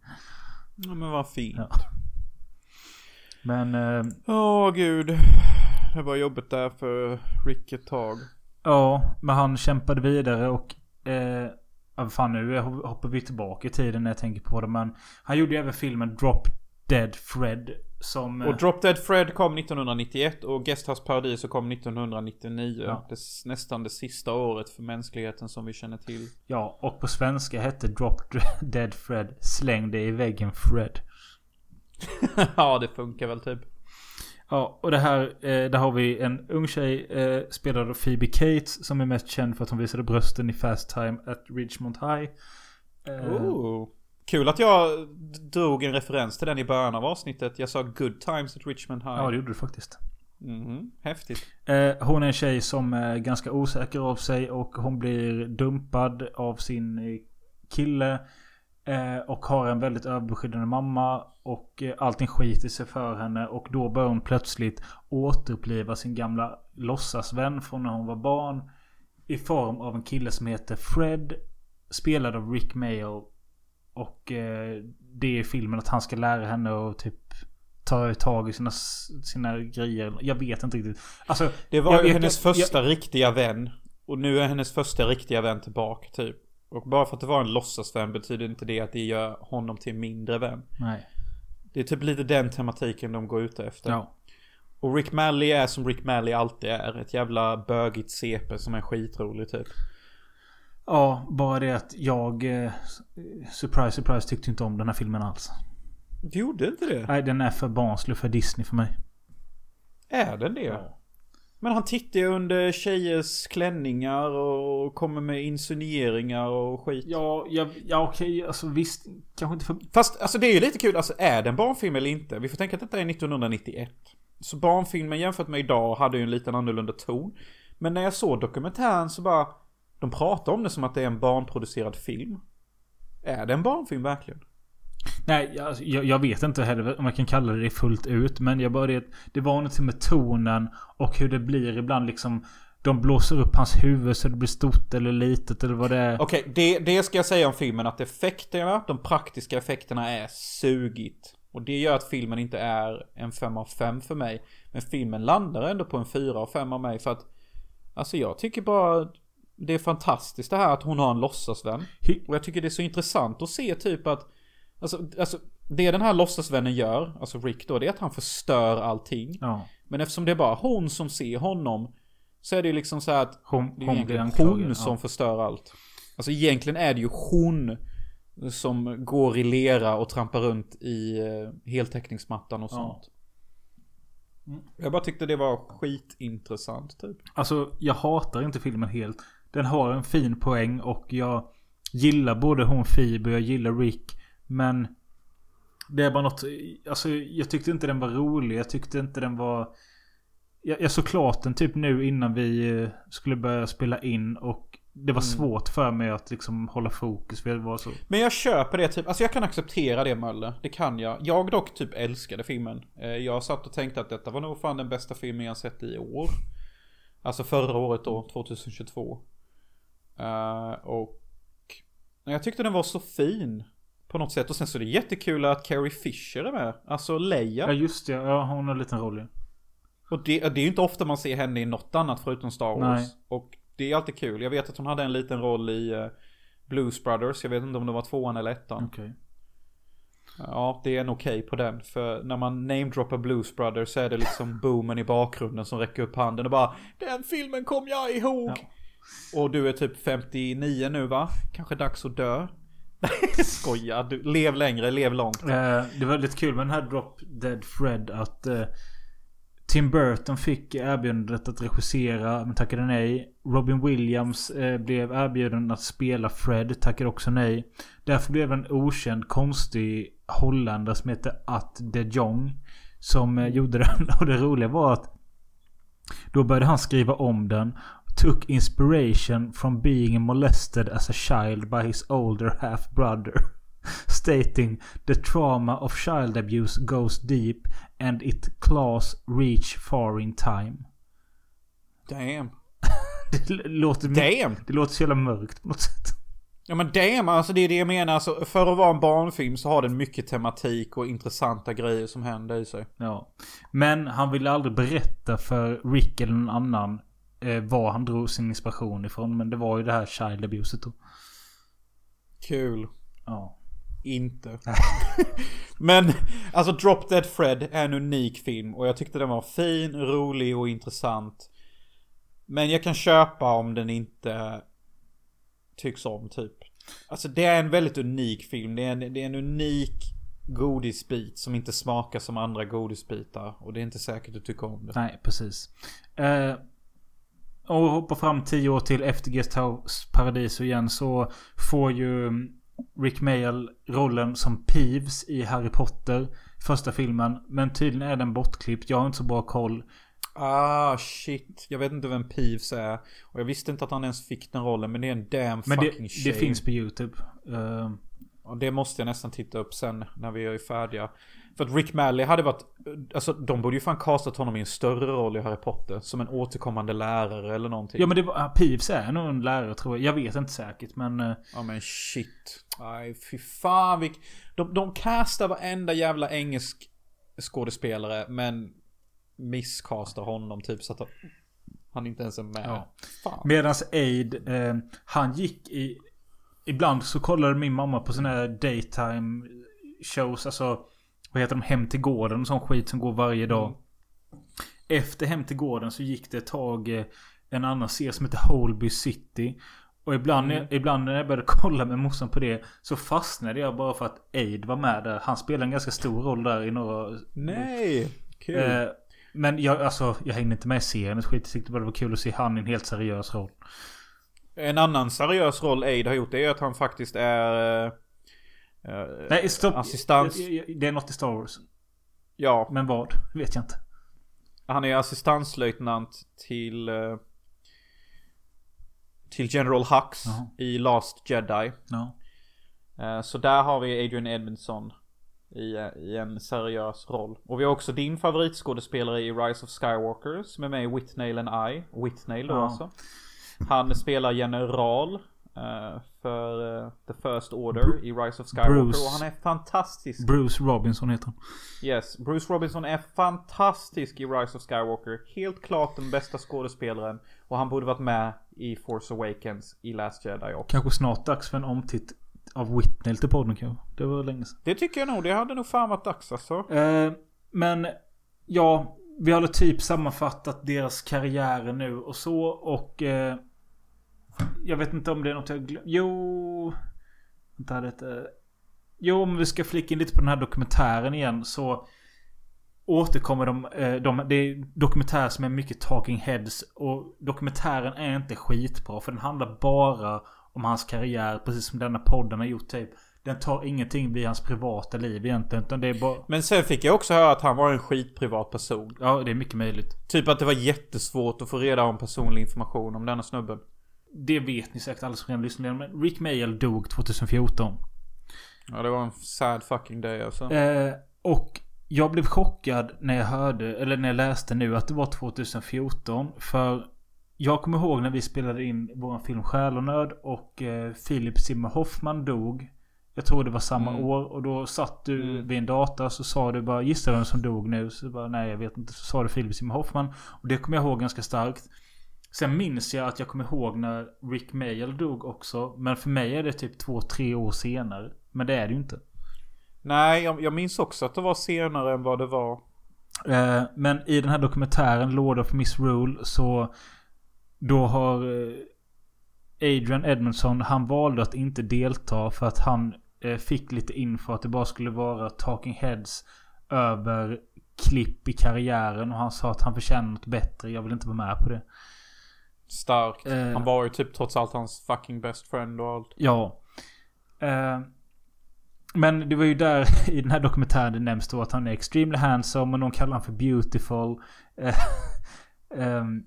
Ja men vad fint. Ja. Men... Åh gud. Det var jobbigt där för Rick ett tag. Ja, men han kämpade vidare och... Eh, ja, fan nu hoppar vi tillbaka i tiden när jag tänker på det. Men han gjorde ju även filmen Drop Dead Fred. Som... eh, Och Drop Dead Fred kom 1991 och Guest House Paradiso kom 1999. Ja. Det är nästan det sista året för mänskligheten som vi känner till. Ja, och på svenska hette Drop Dead Fred Släng dig i väggen Fred. ja, det funkar väl typ. Ja, och det här, eh, där har vi en ung tjej eh, spelad av Phoebe Cates som är mest känd för att hon visade brösten i Fast Time at Ridgemont High. Eh, Oh. Kul att jag drog en referens till den i början av avsnittet. Jag sa Good Times at Richmond High. Ja, det gjorde du faktiskt. Mhm, häftigt. Eh, hon är en tjej som är ganska osäker av sig och hon blir dumpad av sin eh, kille. Eh, och har en väldigt överbeskyddande mamma. Och eh, allting skiter sig för henne. Och då börjar hon plötsligt återuppliva sin gamla låtsasvän från när hon var barn. I form av en kille som heter Fred. Spelad av Rick Mayo. Och eh, det är filmen att han ska lära henne att typ ta tag i sina, sina grejer. Jag vet inte riktigt. Alltså, Det var jag ju hennes jag- första riktiga vän. Och nu är hennes första riktiga vän tillbaka typ. Och bara för att det var en låtsasvän betyder inte det att det gör honom till en mindre vän. Nej. Det är typ lite den tematiken de går ute efter. Ja. Och Rick Malley är som Rick Malley alltid är. Ett jävla bögigt CP som är skitrolig typ. Ja, bara det att jag... Eh, surprise, surprise tyckte inte om den här filmen alls. Du gjorde inte det? Nej, den är för barnslig för Disney för mig. Är den det? Men han tittar ju under tjejers klänningar och kommer med insinueringar och skit. Ja, ja, ja okej. Alltså visst. Kanske inte för... Fast alltså det är ju lite kul, alltså är det en barnfilm eller inte? Vi får tänka att detta är 1991. Så barnfilmen jämfört med idag hade ju en liten annorlunda ton. Men när jag såg dokumentären så bara... De pratar om det som att det är en barnproducerad film. Är det en barnfilm verkligen? Nej, jag, alltså, jag, jag vet inte heller om jag kan kalla det fullt ut. Men jag bara det, det var någonting med tonen och hur det blir ibland liksom. De blåser upp hans huvud så det blir stort eller litet eller vad det är. Okej, det, det ska jag säga om filmen att effekterna, de praktiska effekterna är sugigt. Och det gör att filmen inte är en 5 av 5 för mig. Men filmen landar ändå på en 4 av 5 av mig för att Alltså jag tycker bara Det är fantastiskt det här att hon har en låtsasvän. Och jag tycker det är så intressant att se typ att Alltså, alltså det den här låtsasvännen gör, alltså Rick då, det är att han förstör allting. Ja. Men eftersom det är bara hon som ser honom Så är det ju liksom så här att Hon, det är hon blir hon som ja. förstör allt. Alltså egentligen är det ju hon som går i lera och trampar runt i eh, heltäckningsmattan och Ja. sånt. Jag bara tyckte det var skitintressant typ. Alltså jag hatar inte filmen helt. Den har en fin poäng och jag gillar både hon Phoebe och jag gillar Rick. Men det är bara något. Alltså jag tyckte inte den var rolig. Jag tyckte inte den var. Jag, jag såg klart den typ nu innan vi eh, skulle börja spela in. Och det var svårt för mig att liksom hålla fokus. För det var så. Men jag köper det typ, alltså jag kan acceptera det Mölle. Det kan jag. Jag dock typ älskade filmen. Eh, Jag satt och tänkte att detta var nog fan den bästa filmen jag sett i år. Alltså förra året då, 2022. Eh, och jag tyckte den var så fin. På något sätt. Och sen så är det jättekul att Carrie Fisher är med. Alltså Leia. Ja just det. Ja hon har en liten roll ju. Och det, det är ju inte ofta man ser henne i något annat förutom Star Wars. Nej. Och det är alltid kul. Jag vet att hon hade en liten roll i eh, Blues Brothers. Jag vet inte om det var tvåan eller ettan. Okej. Ja, det är en okej på den. För när man namedroppar Blues Brothers så är det liksom boomen i bakgrunden som räcker upp handen och bara Den filmen kom jag ihåg! Och du är typ 59 nu va? Kanske dags att dö? Skoja, du, lev längre, lev långt. Eh, det var lite kul med den här Drop Dead Fred att eh, Tim Burton fick erbjudandet att regissera men tackade nej. Robin Williams eh, blev erbjuden att spela Fred, tackade också nej. Därför blev en okänd konstig holländare som heter Att de Jong. Som eh, gjorde den. Och det roliga var att då började han skriva om den. Took inspiration from being molested as a child by his older half brother. Stating the trauma of child abuse goes deep and it claws reach far in time. Damn. Det låter, Damn. det låter så jävla mörkt på något sätt. Ja men damn, alltså det är det jag menar. Alltså, för att vara en barnfilm så har den mycket tematik och intressanta grejer som händer i sig. Ja. Men han ville aldrig berätta för Rick eller någon annan eh, var han drog sin inspiration ifrån. Men det var ju det här child abuset då. Kul. Ja. Inte. Men alltså Drop Dead Fred är en unik film och jag tyckte den var fin, rolig och intressant. Men jag kan köpa om den inte tycks om typ. Alltså det är en väldigt unik film. Det är en, det är en unik godisbit som inte smakar som andra godisbitar. Och det är inte säkert du tycker om det. Nej, precis. Eh, och hoppa fram tio år till efter Guest House Paradiso igen så får ju Rick Mayall rollen som Peeves i Harry Potter. Första filmen. Men tydligen är den bortklippt. Jag har inte så bra koll. Ah shit. Jag vet inte vem Peeves är. Och jag visste inte att han ens fick den rollen. Men det är en damn Men fucking det, shame. det finns på YouTube. Eh, Och det måste jag nästan titta upp sen när vi är färdiga. För att Rick Malley hade varit... Alltså de borde ju fan castat honom i en större roll i Harry Potter. Som en återkommande lärare eller någonting. ja men det var, Peeves är nog en lärare tror jag. Jag vet inte säkert men... eh, Ja men shit. Nej fy fan vilk... De, de castar varenda jävla engelsk skådespelare men misscastar honom typ så att han, inte ens är med. Ja. Fan. Medans Aid, eh, han gick i... Ibland så kollade min mamma på såna här daytime shows. Alltså, vad heter de? Hem till gården och sån skit som går varje dag. Efter Hem till gården så gick det ett tag eh, en annan serie som heter Holby City. Och ibland, Mm. ibland när jag började kolla med morsan på det så fastnade jag bara för att Aid var med där. Han spelar en ganska stor roll där i några... Nej! Kul. Eh, men jag, alltså, jag hängde inte med i serien. Skit, jag tyckte bara det var kul att se han i en helt seriös roll. En annan seriös roll Aid har gjort det är att han faktiskt är... eh, eh, Nej, stopp. Assistans. Det är något i Star Wars. Ja, Men vad? Vet jag inte. han är assistanslöjtnant till... eh, Till General Hux Jaha. i Last Jedi. Ja. Eh, Så där har vi Adrian Edmondson i, i en seriös roll. Och vi har också din favoritskådespelare i Rise of Skywalker som är med i Whitnail and I. Whitnail då Ja. alltså. Han spelar general eh, för eh, The First Order i Rise of Skywalker. Bruce. Och han är fantastisk. Bruce Robinson heter han. Yes, Bruce Robinson är fantastisk i Rise of Skywalker. Helt klart den bästa skådespelaren. Och han borde varit med i Force Awakens i Last Jedi också. Kanske snart dags för en omtitt av Whitney till podden kanske. Det var länge sedan. Det tycker jag nog. Det hade nog fan varit dags alltså. Eh, men ja, vi har typ sammanfattat deras karriärer nu och så och jag vet inte om det är något jag glömt. Jo. Vänta lite. Jo, om vi ska flika in lite på den här dokumentären igen så återkommer de, eh, de det är dokumentär som är mycket talking heads och dokumentären är inte skitbra för den handlar bara om hans karriär precis som denna podden har gjort typ. Den tar ingenting vid hans privata liv egentligen utan det är bara Men sen fick jag också höra att han var en skitprivat person. Ja, det är mycket möjligt. Typ att det var jättesvårt att få reda om personlig information om denna snubben. Det vet ni säkert alla som redan lyssnar. Men Rick Mayall dog 2014. Ja, det var en sad fucking day alltså. Eh, och jag blev chockad när jag hörde, eller när jag läste nu att det var 2014. För jag kommer ihåg när vi spelade in vår film Själ och Nöd eh, Philip Zimmer Hoffman dog. Jag tror det var samma Mm. år. Och då satt du Mm. vid en data så sa du bara gissa vem som dog nu. Så bara nej jag vet inte. Så sa du Philip Seymour Hoffman. Och det kommer jag ihåg ganska starkt. Sen minns jag att jag kommer ihåg när Rick Mayall dog också. Men för mig är det typ två, tre år senare. Men det är det ju inte. Nej, jag, jag minns också att det var senare än vad det var. Eh, men i den här dokumentären Lord of Misrule så då har eh, Adrian Edmondson, han valde att inte delta för att han eh, fick lite info att det bara skulle vara talking heads över klipp i karriären och han sa att han förtjänar något bättre. Jag vill inte vara med på det. Starkt. Eh. Han var ju typ trots allt hans fucking best friend och allt. Ja. Eh, men det var ju där i den här dokumentären det nämns då att han är extremely handsome och någon kallar han för beautiful. Eh, ehm,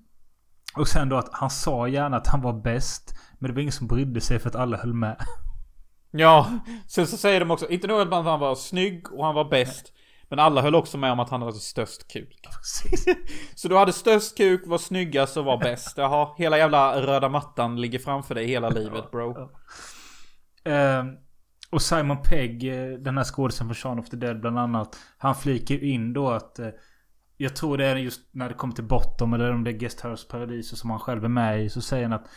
och sen då att han sa gärna att han var bäst. Men det var ingen som brydde sig för att alla höll med. Ja, sen så säger de också, inte nog att han var snygg och han var bäst. Men alla höll också med om att han hade störst kuk. Så du hade störst kuk, var snyggast och var bäst. Jaha, hela jävla röda mattan ligger framför dig hela livet bro. Ehm, och Simon Pegg, eh, den här skådisen från Shaun of the Dead bland annat. Han flikar in då att eh, jag tror det är just när det kommer till Bottom eller om det är Guest House Paradiso som han själv är med i. Så säger han att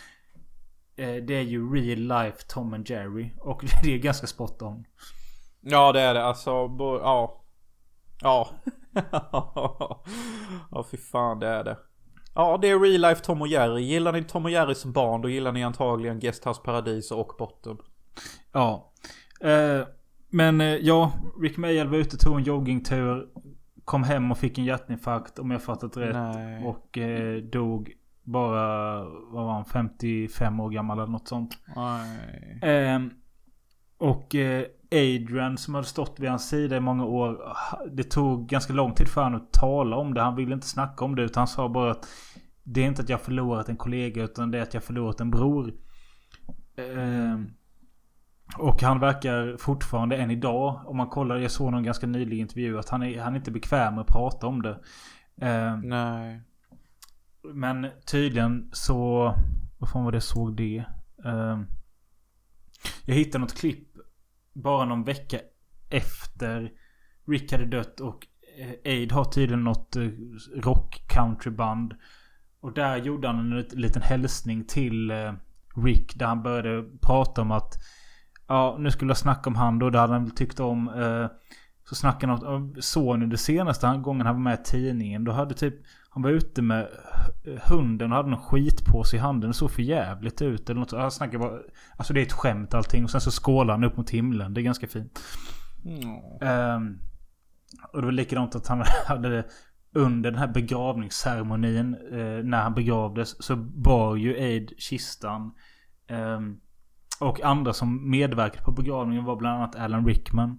eh, det är ju real life Tom and Jerry. Och det är ganska spot on. Ja det är det, alltså, bo, ja. Ja. ja fy fan det är det. Ja det är real life Tom och Jerry. Gillar ni Tom och Jerry som barn då gillar ni antagligen Guest House Paradiso och Bottom. Ja. Eh, men eh, ja, Rick Mayall var ute, tog en joggingtur. Kom hem och fick en hjärtinfarkt om jag fattat rätt. Nej. Och eh, dog bara, vad var han, 55 år gammal eller något sånt. Nej. Ehm, och eh, Adrian som hade stått vid hans sida i många år. Det tog ganska lång tid för honom att tala om det. Han ville inte snacka om det. Utan han sa bara att det är inte att jag förlorat en kollega utan det är att jag förlorat en bror. Ehm, och han verkar fortfarande än idag. Om man kollar, jag såg någon ganska nylig intervju att han är, han är inte bekväm med att prata om det. Ehm, Nej. men tydligen så... Vad fan var det jag såg det? Ehm, jag hittade något klipp bara någon vecka efter Rick hade dött och eh, Aid har tydligen något eh, rock countryband. Och där gjorde han en liten hälsning till eh, Rick där han började prata om att Ja, nu skulle jag snacka om han då. Det hade han väl tyckt om. Så snackade han om Sony sonen det senaste gången han var med i tidningen. Då hade typ han var ute med hunden och hade någon skit på sig i handen. Det såg för jävligt ut. Eller något. Han snackade bara Alltså det är ett skämt allting. Och sen så skålar han upp mot himlen. Det är ganska fint. Ehm, och det var likadant att han hade det under den här begravningsceremonin eh, när han begravdes så bar ju Aid kistan. Ehm, och andra som medverkade på begravningen var bland annat Alan Rickman.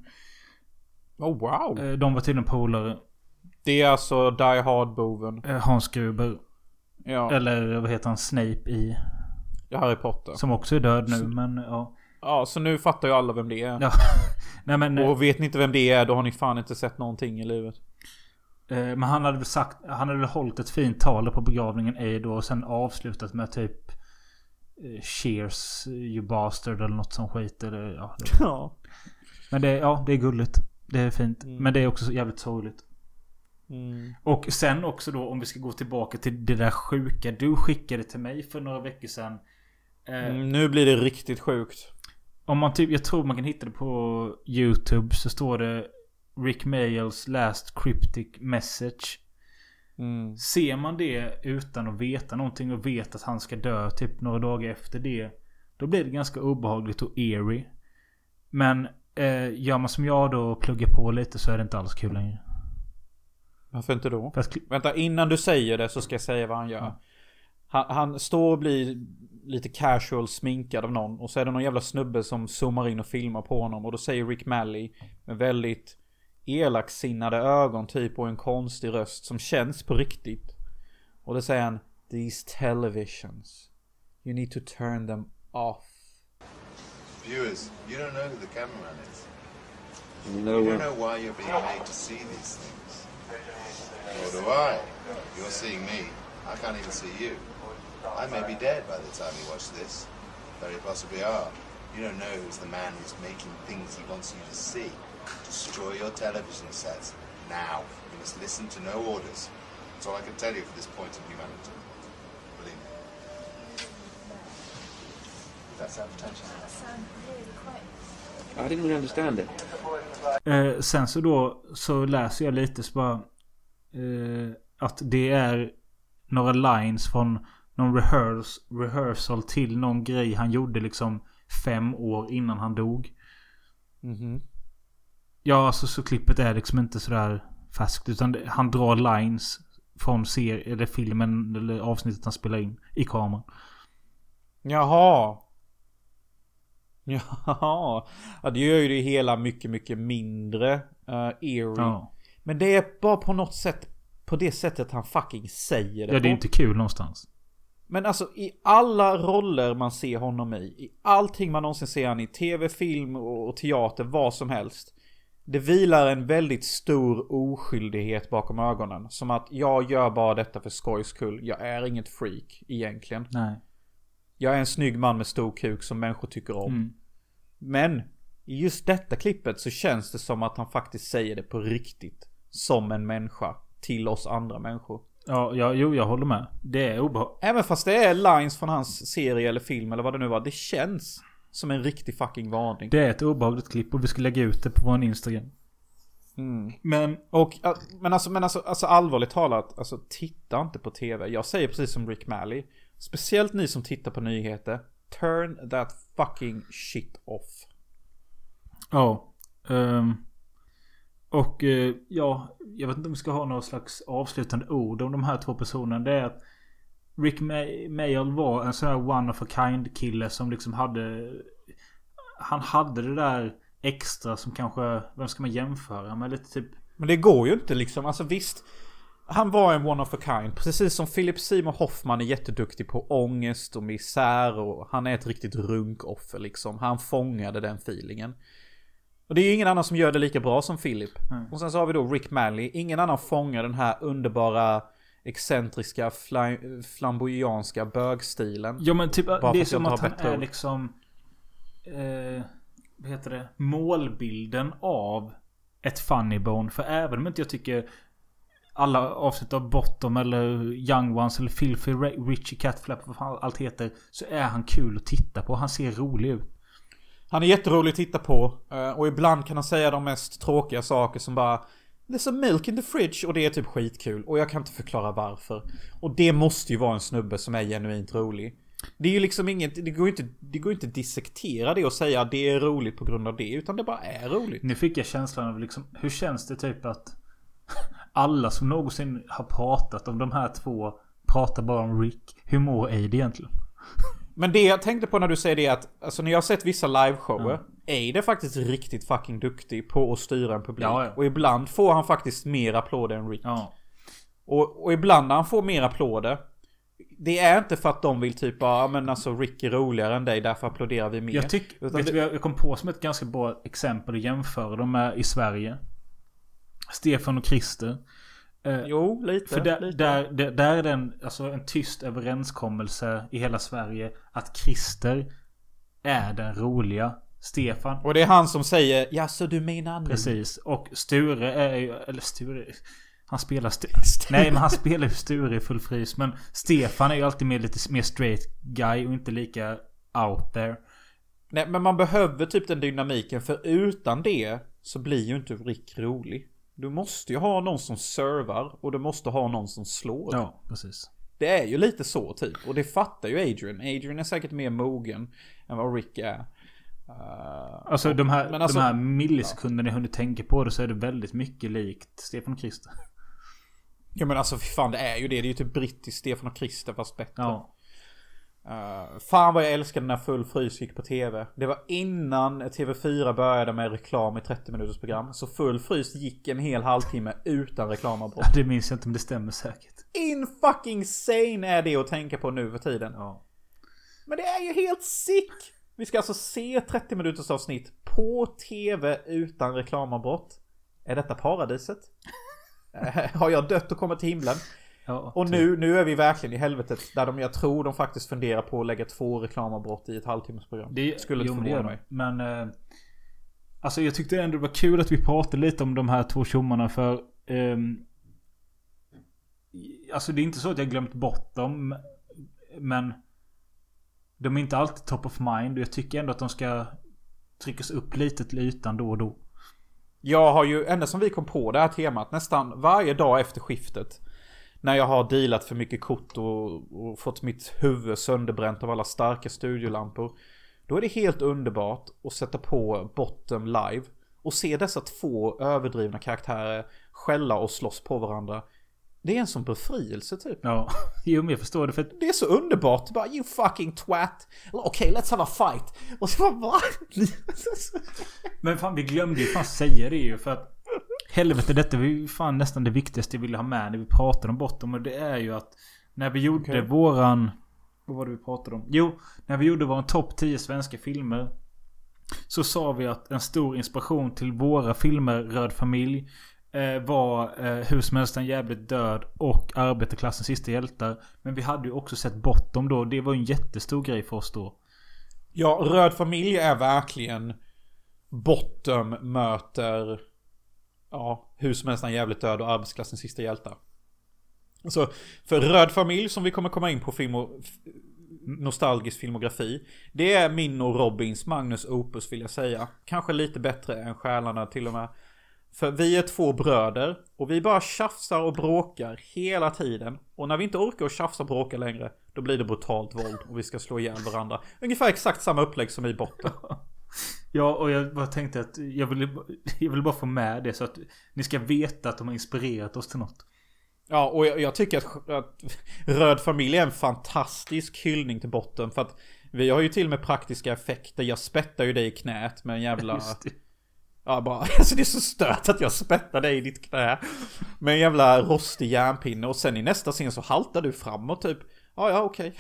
Oh wow. Eh, de var tydligen polare. Det är alltså Die Hard-boven. Eh, Hans Gruber. Ja. Eller vad heter han? Snape i. Harry Potter. Som också är död nu men ja. Ja, så nu fattar ju alla vem det är. Ja. Nej men. Och vet ni inte vem det är, då har ni fan inte sett någonting i livet. Eh, Men han hade väl sagt, han hade väl hållit ett fint tal på begravningen Aid då och sen avslutat med typ eh, Cheers you bastard eller något som skit eller ja. det- Ja. Men det, ja, det är gulligt. Det är fint. Men det är också så jävligt sorgligt. Mm. Och sen också då om vi ska gå tillbaka till det där sjuka du skickade till mig för några veckor sedan. Eh, Mm, nu blir det riktigt sjukt. Om man typ, jag tror man kan hitta det på YouTube så står det Rick Mayalls last cryptic message. Mm. Ser man det utan att veta någonting och vet att han ska dö typ några dagar efter det. Då blir det ganska obehagligt och eerie. Men eh, gör man som jag då och pluggar på lite så är det inte alls kul längre. Varför inte då? För att, Vänta, innan du säger det så ska jag säga vad han gör. Han, han står och blir lite casual sminkad av någon. Och så är det någon jävla snubbe som zoomar in och filmar på honom. Och då säger Rick Malley med väldigt elaksinnade ögon typ och en konstig röst som känns på riktigt. Och då säger han These televisions. You need to turn them off. Viewers, you don't know who the cameraman is. No, you don't know why you're being made to see these things. Nor do I. You're seeing me. I can't even see you. I may be dead by the time you watch this. Very possibly are. You don't know who's the man who's making things he wants you to see. Destroy your television sets now. You must listen to no orders. That's all I can tell you for this point of humanity. Believe me. That's advertising. I didn't really understand it. Eh, sen så då så läser jag lite så bara. Eh, att det är några lines från någon rehears, rehearsal till någon grej han gjorde liksom fem år innan han dog. Mhm. Ja, alltså så klippet är liksom inte sådär färskt. Utan det, han drar lines från ser eller filmen eller avsnittet han spelar in i kameran. Jaha. Jaha. Ja, det gör ju det hela mycket, mycket mindre uh, eerie. Ja. Men det är bara på något sätt på det sättet han fucking säger det Ja, det är på. inte kul någonstans. Men alltså i alla roller man ser honom i, i allting man någonsin ser han i, tv, film och, och teater, vad som helst. Det vilar en väldigt stor oskyldighet bakom ögonen. Som att jag gör bara detta för skojs skull. Jag är inget freak egentligen. Nej. Jag är en snygg man med stor kuk som människor tycker om. Mm. Men i just detta klippet så känns det som att han faktiskt säger det på riktigt. Som en människa. Till oss andra människor. Ja, ja jo, jag håller med. Det är obehagligt. Även fast det är lines från hans serie eller film eller vad det nu var. Det känns som en riktig fucking varning. Det är ett obehagligt klipp och vi ska lägga ut det på vår Instagram. Mm. Men... Och, men alltså, men alltså, alltså allvarligt talat, alltså titta inte på tv. Jag säger precis som Rick Malley. Speciellt ni som tittar på nyheter. Turn that fucking shit off. Ja. ehm, och eh, ja, jag vet inte om vi ska ha några slags avslutande ord om de här två personerna. Det är att Rick May- Mayall var en sån här one of a kind kille som liksom hade... Han hade det där extra som kanske... Vem ska man jämföra med? Lite typ... Men det går ju inte liksom. Alltså visst. Han var en one of a kind. Precis som Philip Seymour Hoffman är jätteduktig på ångest och misär. Och han är ett riktigt runkoffer liksom. Han fångade den feelingen. Och det är ingen annan som gör det lika bra som Philip. Och sen så har vi då Rick Malley. Ingen annan fångar den här underbara excentriska fla- flamboyanska bögstilen. Ja men typ Bara det är som att han är ord. liksom... Eh, vad heter det? Målbilden av ett funny bone. För även om inte jag tycker alla avsnitt av Bottom eller Young Ones eller Filthy Richie Catflap vad allt heter. Så är han kul att titta på. Han ser rolig ut. Han är jätterolig att titta på. Eh, och ibland kan han säga de mest tråkiga saker som bara There's a milk in the fridge och det är typ skitkul. Och jag kan inte förklara varför. Och det måste ju vara en snubbe som är genuint rolig. Det är ju liksom inget, det går ju inte, det går ju inte att dissektera det och säga att det är roligt på grund av det. Utan det bara är roligt. Nu fick jag känslan av liksom, hur känns det typ att alla som någonsin har pratat om de här två pratar bara om Rick. Hur mår Aid egentligen? Men det jag tänkte på när du säger det är att, alltså när jag har sett vissa liveshower, Aid är faktiskt riktigt fucking duktig på att styra en publik. Ja, ja. Och ibland får han faktiskt mer applåder än Rick. Ja. Och, och ibland när han får mer applåder, det är inte för att de vill typ bara, "Ja, men alltså Rick är roligare än dig, därför applåderar vi mer. Jag tycker, Utan vet det- du, vad jag kom på som ett ganska bra exempel att jämföra dem med i Sverige. Stefan och Christer. Eh, Jo, lite. För där, lite. där, där, där är det en, alltså en tyst överenskommelse i hela Sverige att Christer är den roliga. Stefan. Och det är han som säger, ja så du menar nu? Precis. Och Sture är ju, eller Sture. Han spelar Sture. Nej men han spelar ju Sture i full frys. Men Stefan är ju alltid mer lite mer straight guy och inte lika out there. Nej men man behöver typ den dynamiken, för utan det så blir ju inte Rick rolig. Du måste ju ha någon som servar och du måste ha någon som slår. Ja, precis. Det är ju lite så typ. Och det fattar ju Adrian. Adrian är säkert mer mogen än vad Rick är. Uh, Alltså de här, alltså- de här millisekunderna jag hunnit tänka på det så är det väldigt mycket likt Stefan och Christer. Ja men alltså fan det är ju det. Det är ju typ brittiskt Stefan och Krister fast bättre. Ja. Uh, fan vad jag älskade när Full Frys gick på TV. Det var innan TV4 började med reklam i 30 minuters program. Så Full Frys gick en hel halvtimme utan reklamavbrott. Det minns jag inte men det stämmer säkert. In fucking sane är det att tänka på nu för tiden. Ja. Men det är ju helt sick! Vi ska alltså se 30 minuters avsnitt på TV utan reklamavbrott. Är detta paradiset? Eh, Har jag dött och kommit till himlen? Ja, Och typ. nu, nu är vi verkligen i helvetet där de, jag tror de faktiskt funderar på att lägga två reklamavbrott i ett halvtimmesprogram. Det Skulle inte förvåna mig. Men... Eh, alltså jag tyckte ändå det var kul att vi pratade lite om de här två tjommarna för... ehm, alltså det är inte så att jag glömt bort dem. Men... De är inte alltid top of mind och jag tycker ändå att de ska tryckas upp lite till ytan då och då. Jag har ju, ända som vi kom på det här temat, nästan varje dag efter skiftet. När jag har dealat för mycket kort och, och fått mitt huvud sönderbränt av alla starka studiolampor. Då är det helt underbart att sätta på Bottom live. Och se dessa två överdrivna karaktärer skälla och slåss på varandra. Det är en sån befrielse typ. Ja, jo men jag förstår det för Det är så underbart. Bara you fucking twat. Okej, let's have a fight. Och så bara va? Men fan vi glömde ju fan säga det ju för att Helvete detta var ju fan nästan det viktigaste jag ville ha med när vi pratade om Bottom och det är ju att När vi gjorde Okej. våran Vad var det vi pratade om? Jo, när vi gjorde våran topp 10 svenska filmer Så sa vi att en stor inspiration till våra filmer Röd familj eh, Var eh, Hur som helst en jävligt död och Arbetarklassens sista hjältar Men vi hade ju också sett Bottom då Det var ju en jättestor grej för oss då Ja, Röd familj är verkligen Bottom möter Ja, hur som helst en jävligt död och arbetsklassens sista hjältar. Så, för Röd familj som vi kommer komma in på film och, nostalgisk filmografi. Det är min och Robins Magnus Opus vill jag säga. Kanske lite bättre än Själarna till och med. För vi är två bröder och vi bara tjafsar och bråkar hela tiden. Och när vi inte orkar att tjafsa och bråka längre, då blir det brutalt våld och vi ska slå ihjäl varandra. Ungefär exakt samma upplägg som i botten. Ja, och jag bara tänkte att jag ville, jag ville bara få med det så att ni ska veta att de har inspirerat oss till något. Ja, och jag, jag tycker att, att Röd familj är en fantastisk hyllning till botten. För att vi har ju till och med praktiska effekter. Jag spettar ju dig i knät med en jävla... Ja, bara, alltså det är så stört att jag spettar dig i ditt knä. Med en jävla rostig järnpinne och sen i nästa scen så haltar du framåt typ. Ja, ja, okej.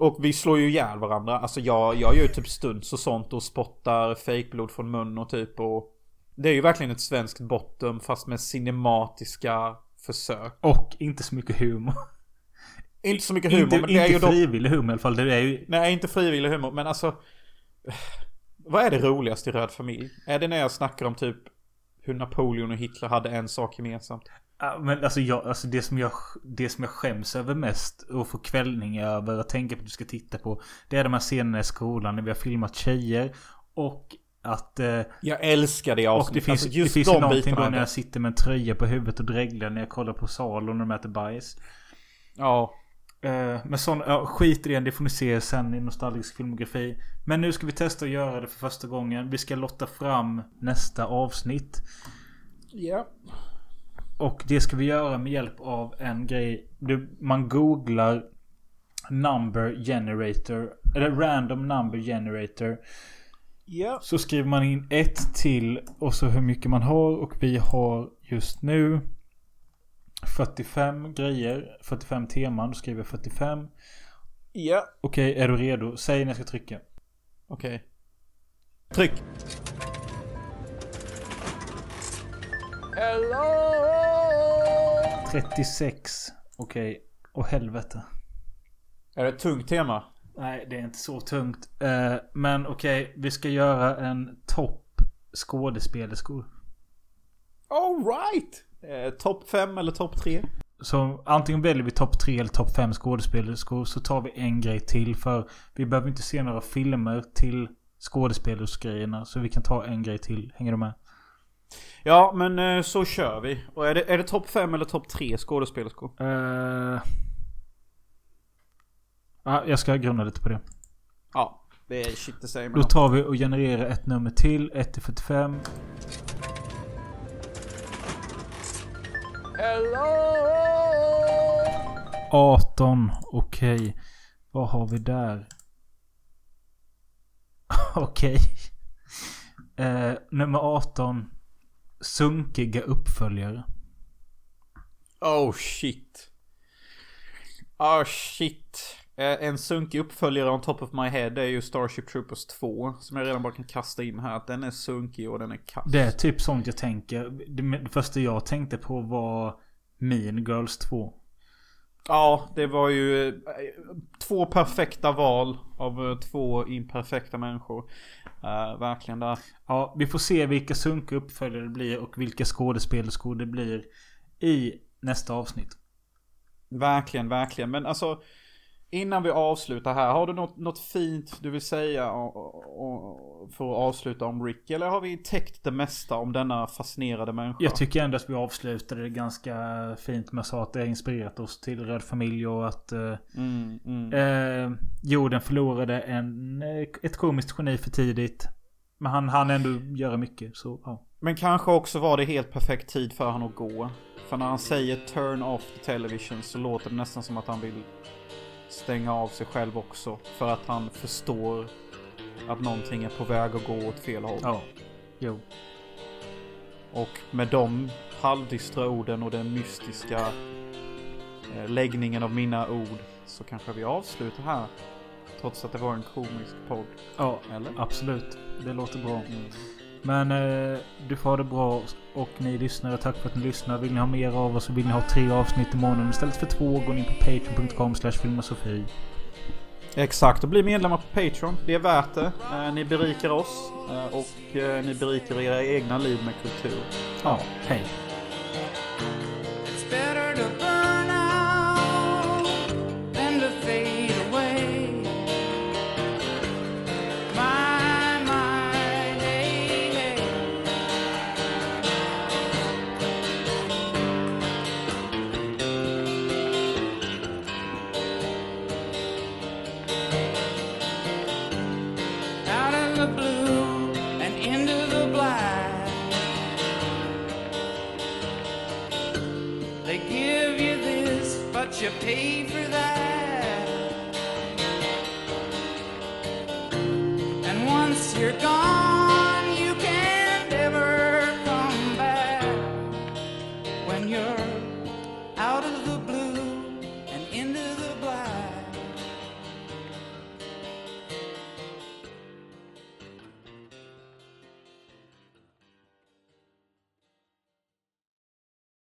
Och vi slår ju ihjäl varandra. Alltså jag, jag gör ju typ stunts och sånt och spottar fejkblod från mun och typ och... Det är ju verkligen ett svenskt bottom fast med cinematiska försök. Och inte så mycket humor. Inte så mycket humor inte men det är ju inte frivillig humor i alla fall. Det är ju... Nej, inte frivillig humor men alltså... Vad är det roligaste i Röd familj? Är det när jag snackar om typ hur Napoleon och Hitler hade en sak gemensamt? Ja, Men alltså, jag, alltså det, som jag, det som jag skäms över mest och får kvällning över och tänker på att du ska titta på. Det är de här scenerna i skolan när vi har filmat tjejer. Och att... Eh, Jag älskar det och avsnittet. det finns, alltså, just det finns de någonting då är när jag sitter med en tröja på huvudet och dreglar när jag kollar på Salo när de äter bajs. Ja. Eh, men sån, ja, skit i det, det får ni se sen i nostalgisk filmografi. Men nu ska vi testa att göra det för första gången. Vi ska lotta fram nästa avsnitt. Ja. Och det ska vi göra med hjälp av en grej. Du, man googlar number generator. Eller random number generator. Ja. Så skriver man in ett till och så hur mycket man har. Och vi har just nu 45 grejer. 45 teman. Då skriver jag 45. Ja. Okej, är du redo? Säg när jag ska trycka. Okej. Tryck. Hello! 36. Okej. Och helvete. Är det ett tungt tema? Nej, det är inte så tungt. Eh, men okej, vi ska göra en topp skådespelerskor. Alright! Eh, topp 5 eller topp 3? Så antingen väljer vi topp 3 eller topp 5 skådespelerskor. Så tar vi en grej till. För vi behöver inte se några filmer till skådespelersgrejerna. Så vi kan ta en grej till. Hänger du med? Ja, men eh, så kör vi. Och är det, är det topp 5 eller topp 3 skådespelerskor? Uh... Ja, jag ska grunna lite på det. Ja, det är shit det säger Då tar vi och genererar ett nummer till. 1 till 45. Hello! 18. Okej. Vad har vi där? Okej. Eh, nummer 18. Sunkiga uppföljare. Oh shit. Oh shit. Eh, En sunkig uppföljare on top of my head är ju Starship Troopers 2. Som jag redan bara kan kasta in här. Att den är sunkig och den är kass. Det är typ sånt jag tänker. Det, det första jag tänkte på var Mean Girls 2. Ja, det var ju eh, två perfekta val av eh, två imperfekta människor. Eh, verkligen där. Ja, vi får se vilka sunkiga uppföljare det blir och vilka skådespelerskor det blir i nästa avsnitt. Verkligen, verkligen. Men alltså Innan vi avslutar här, har du något, något fint du vill säga och, och, och, för att avsluta om Rick? Eller har vi täckt det mesta om denna fascinerade människa? Jag tycker ändå att vi avslutade det ganska fint med att säga att det har inspirerat oss till Röd Familj och att eh, Mm, mm. eh, jorden förlorade en, eh, ett komiskt geni för tidigt. Men han hann ändå göra mycket, så ja. Men kanske också var det helt perfekt tid för han att gå. För när han säger turn off the television så låter det nästan som att han vill stänga av sig själv också. För att han förstår att någonting är på väg att gå åt fel håll. Ja, jo. Och med de halvdystra orden och den mystiska eh, läggningen av mina ord så kanske vi avslutar här. Trots att det var en komisk podd. Ja, Eller? absolut. Det låter bra. Mm. Men eh, du får ha det bra och ni lyssnare, tack för att ni lyssnar. Vill ni ha mer av oss så vill ni ha tre avsnitt i månaden istället för två. Gå in på patreon.com slash filmosofi. Exakt, och bli medlemmar på Patreon. Det är värt det. Eh, ni berikar oss eh, och eh, ni berikar era egna liv med kultur. Ja, hej.